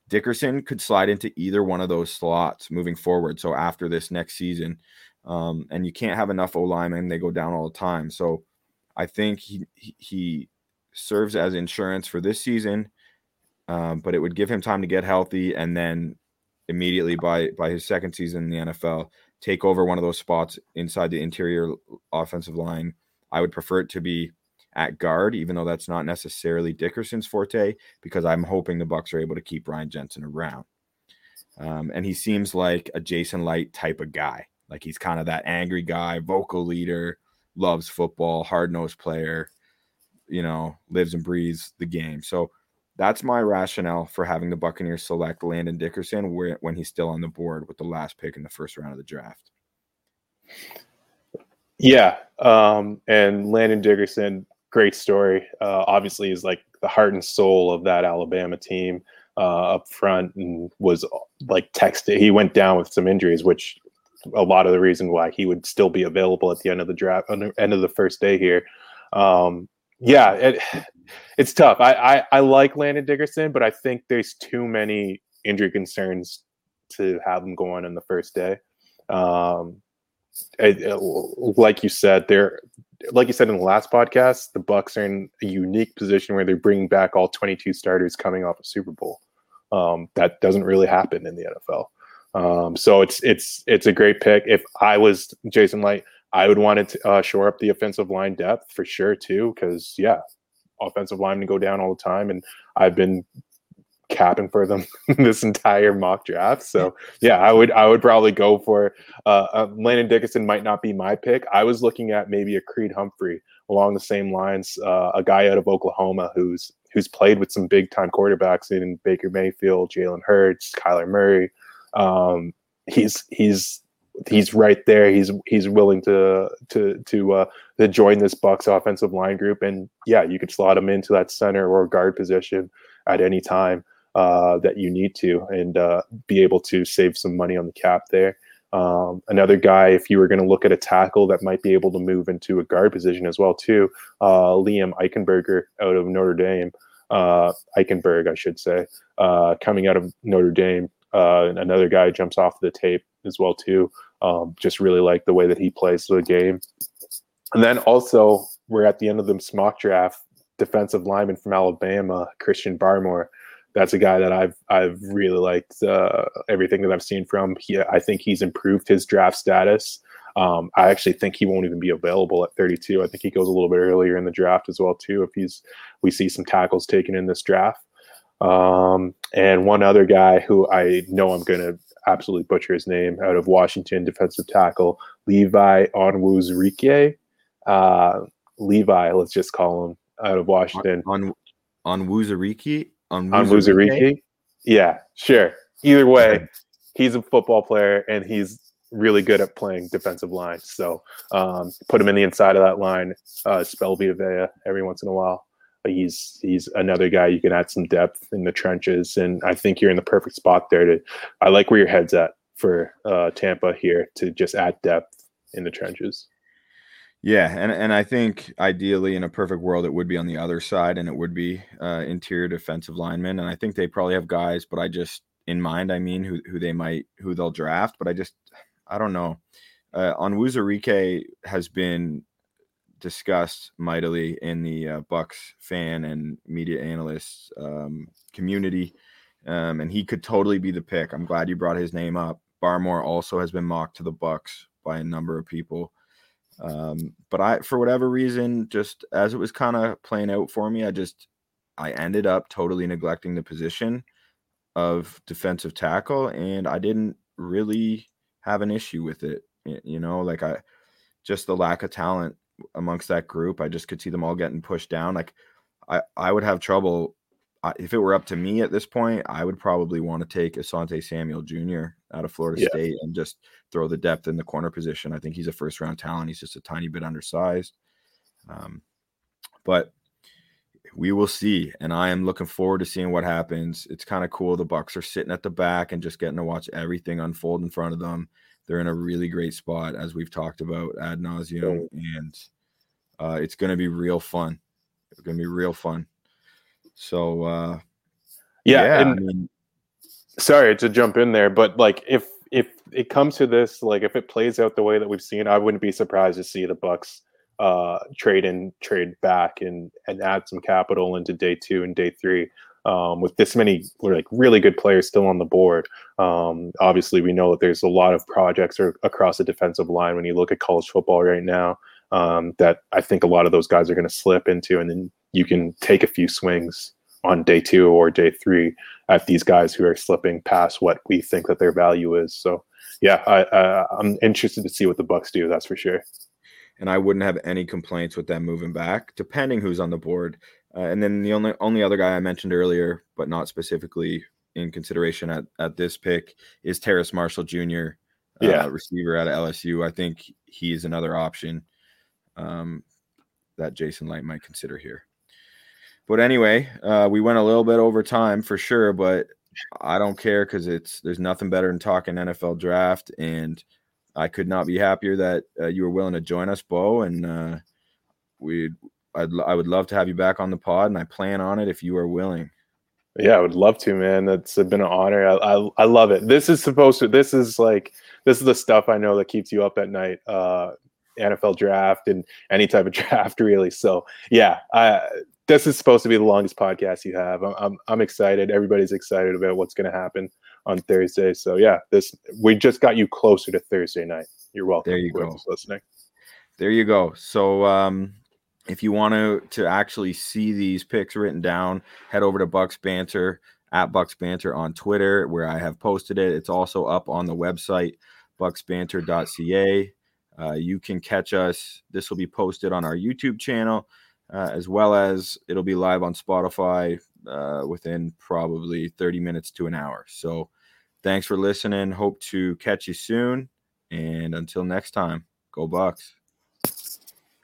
Dickerson could slide into either one of those slots moving forward. So after this next season, um, and you can't have enough O linemen; they go down all the time. So I think he he serves as insurance for this season, um, but it would give him time to get healthy, and then immediately by by his second season in the NFL, take over one of those spots inside the interior offensive line. I would prefer it to be at guard, even though that's not necessarily Dickerson's forte, because I'm hoping the Bucks are able to keep Ryan Jensen around. Um, and he seems like a Jason Licht type of guy. Like he's kind of that angry guy, vocal leader, loves football, hard nosed player, you know, lives and breathes the game. So that's my rationale for having the Buccaneers select Landon Dickerson when he's still on the board with the last pick in the first round of the draft. Yeah. Um, and Landon Dickerson, great story. Uh, obviously, is like the heart and soul of that Alabama team uh, up front and was like texted. He went down with some injuries, which a lot of the reason why he would still be available at the end of the draft, end of the first day here. Um, yeah, it, it's tough. I, I, I like Landon Dickerson, but I think there's too many injury concerns to have him go on in the first day. Um, it, it, like you said, there like you said in the last podcast, the Bucks are in a unique position where they're bringing back all 22 starters coming off a Super Bowl. Um, that doesn't really happen in the NFL. Um, so it's it's it's a great pick. If I was Jason Licht, I would want to uh, shore up the offensive line depth for sure too, because yeah, offensive linemen go down all the time, and I've been capping for them this entire mock draft. So yeah, I would I would probably go for uh, uh, Landon Dickerson might not be my pick. I was looking at maybe a Creed Humphrey along the same lines, uh, a guy out of Oklahoma who's who's played with some big time quarterbacks in Baker Mayfield, Jalen Hurts, Kyler Murray. Um, he's he's he's right there. He's he's willing to to to uh, to join this Bucks offensive line group, and yeah, you could slot him into that center or guard position at any time uh, that you need to, and uh, be able to save some money on the cap there. Um, another guy, if you were going to look at a tackle that might be able to move into a guard position as well, too, uh, Liam Eichenberger out of Notre Dame, uh, Eichenberg, I should say, uh, coming out of Notre Dame. Uh, another guy jumps off the tape as well too. Um, just really like the way that he plays the game. And then also we're at the end of the mock draft. Defensive lineman from Alabama, Christian Barmore that's a guy that I've I've really liked uh, everything that I've seen from. He, I think he's improved his draft status. Um, I actually think he won't even be available at 32. I think he goes a little bit earlier in the draft as well too. If he's we see some tackles taken in this draft. Um, and one other guy who I know I'm going to absolutely butcher his name out of Washington, defensive tackle Levi Onwuzurike. Uh, Levi, let's just call him out of Washington. On on Wuzurike on on Yeah, sure. Either way, he's a football player and he's really good at playing defensive line. So um, put him in the inside of that line, uh, spell Vita every once in a while. He's he's another guy you can add some depth in the trenches, and I think you're in the perfect spot there. To I like where your head's at for uh, Tampa here to just add depth in the trenches. Yeah, and and I think ideally in a perfect world it would be on the other side and it would be uh, interior defensive linemen and I think they probably have guys, but I just in mind I mean who who they might who they'll draft, but I just I don't know. Uh, Onwuzurike has been discussed mightily in the uh, Bucks fan and media analysts um, community, um, and he could totally be the pick. I'm glad you brought his name up. Barmore also has been mocked to the Bucks by a number of people. Um, but I, for whatever reason, just as it was kind of playing out for me, I just I ended up totally neglecting the position of defensive tackle, and I didn't really have an issue with it. You know, like I just the lack of talent amongst that group. I just could see them all getting pushed down. Like I, I would have trouble if it were up to me at this point, I would probably want to take Asante Samuel Jr. out of Florida yeah. State and just throw the depth in the corner position. I think he's a first round talent. He's just a tiny bit undersized. Um, but we will see. And I am looking forward to seeing what happens. It's kind of cool. The Bucks are sitting at the back and just getting to watch everything unfold in front of them. They're in a really great spot, as we've talked about ad nauseum, and uh, it's going to be real fun. It's going to be real fun. So uh, yeah, yeah and, I mean, sorry to jump in there, but like if if it comes to this, like if it plays out the way that we've seen, I wouldn't be surprised to see the Bucks uh, trade and trade back and and add some capital into day two and day three. Um, with this many like really good players still on the board. Um, obviously, we know that there's a lot of projects or, across the defensive line when you look at college football right now um, that I think a lot of those guys are going to slip into, and then you can take a few swings on day two or day three at these guys who are slipping past what we think that their value is. So, yeah, I, uh, I'm interested to see what the Bucks do. That's for sure. And I wouldn't have any complaints with them moving back, depending who's on the board. Uh, and then the only only other guy I mentioned earlier, but not specifically in consideration at, at this pick, is Terrace Marshall Jr. Uh, yeah, receiver out of LSU. I think he is another option um, that Jason Licht might consider here. But anyway, uh, we went a little bit over time for sure, but I don't care because it's there's nothing better than talking NFL draft, and I could not be happier that uh, you were willing to join us, Bo. And uh, we, I'd, I would love to have you back on the pod, and I plan on it if you are willing. Yeah, I would love to, man. That's been an honor. I, I, I love it. This is supposed to. This is like this is the stuff I know that keeps you up at night. Uh, NFL draft and any type of draft, really. So yeah, I, this is supposed to be the longest podcast you have. I'm I'm, I'm excited. Everybody's excited about what's going to happen on Thursday. So yeah, this we just got you closer to Thursday night. You're welcome. There you go. Listening. There you go. So um, if you want to to actually see these picks written down, head over to Bucks Banter at Bucks Banter on Twitter, where I have posted it. It's also up on the website bucksbanter.ca. Uh, you can catch us. This will be posted on our YouTube channel, uh, as well as it'll be live on Spotify uh, within probably 30 minutes to an hour. So, thanks for listening. Hope to catch you soon. And until next time, go Bucks.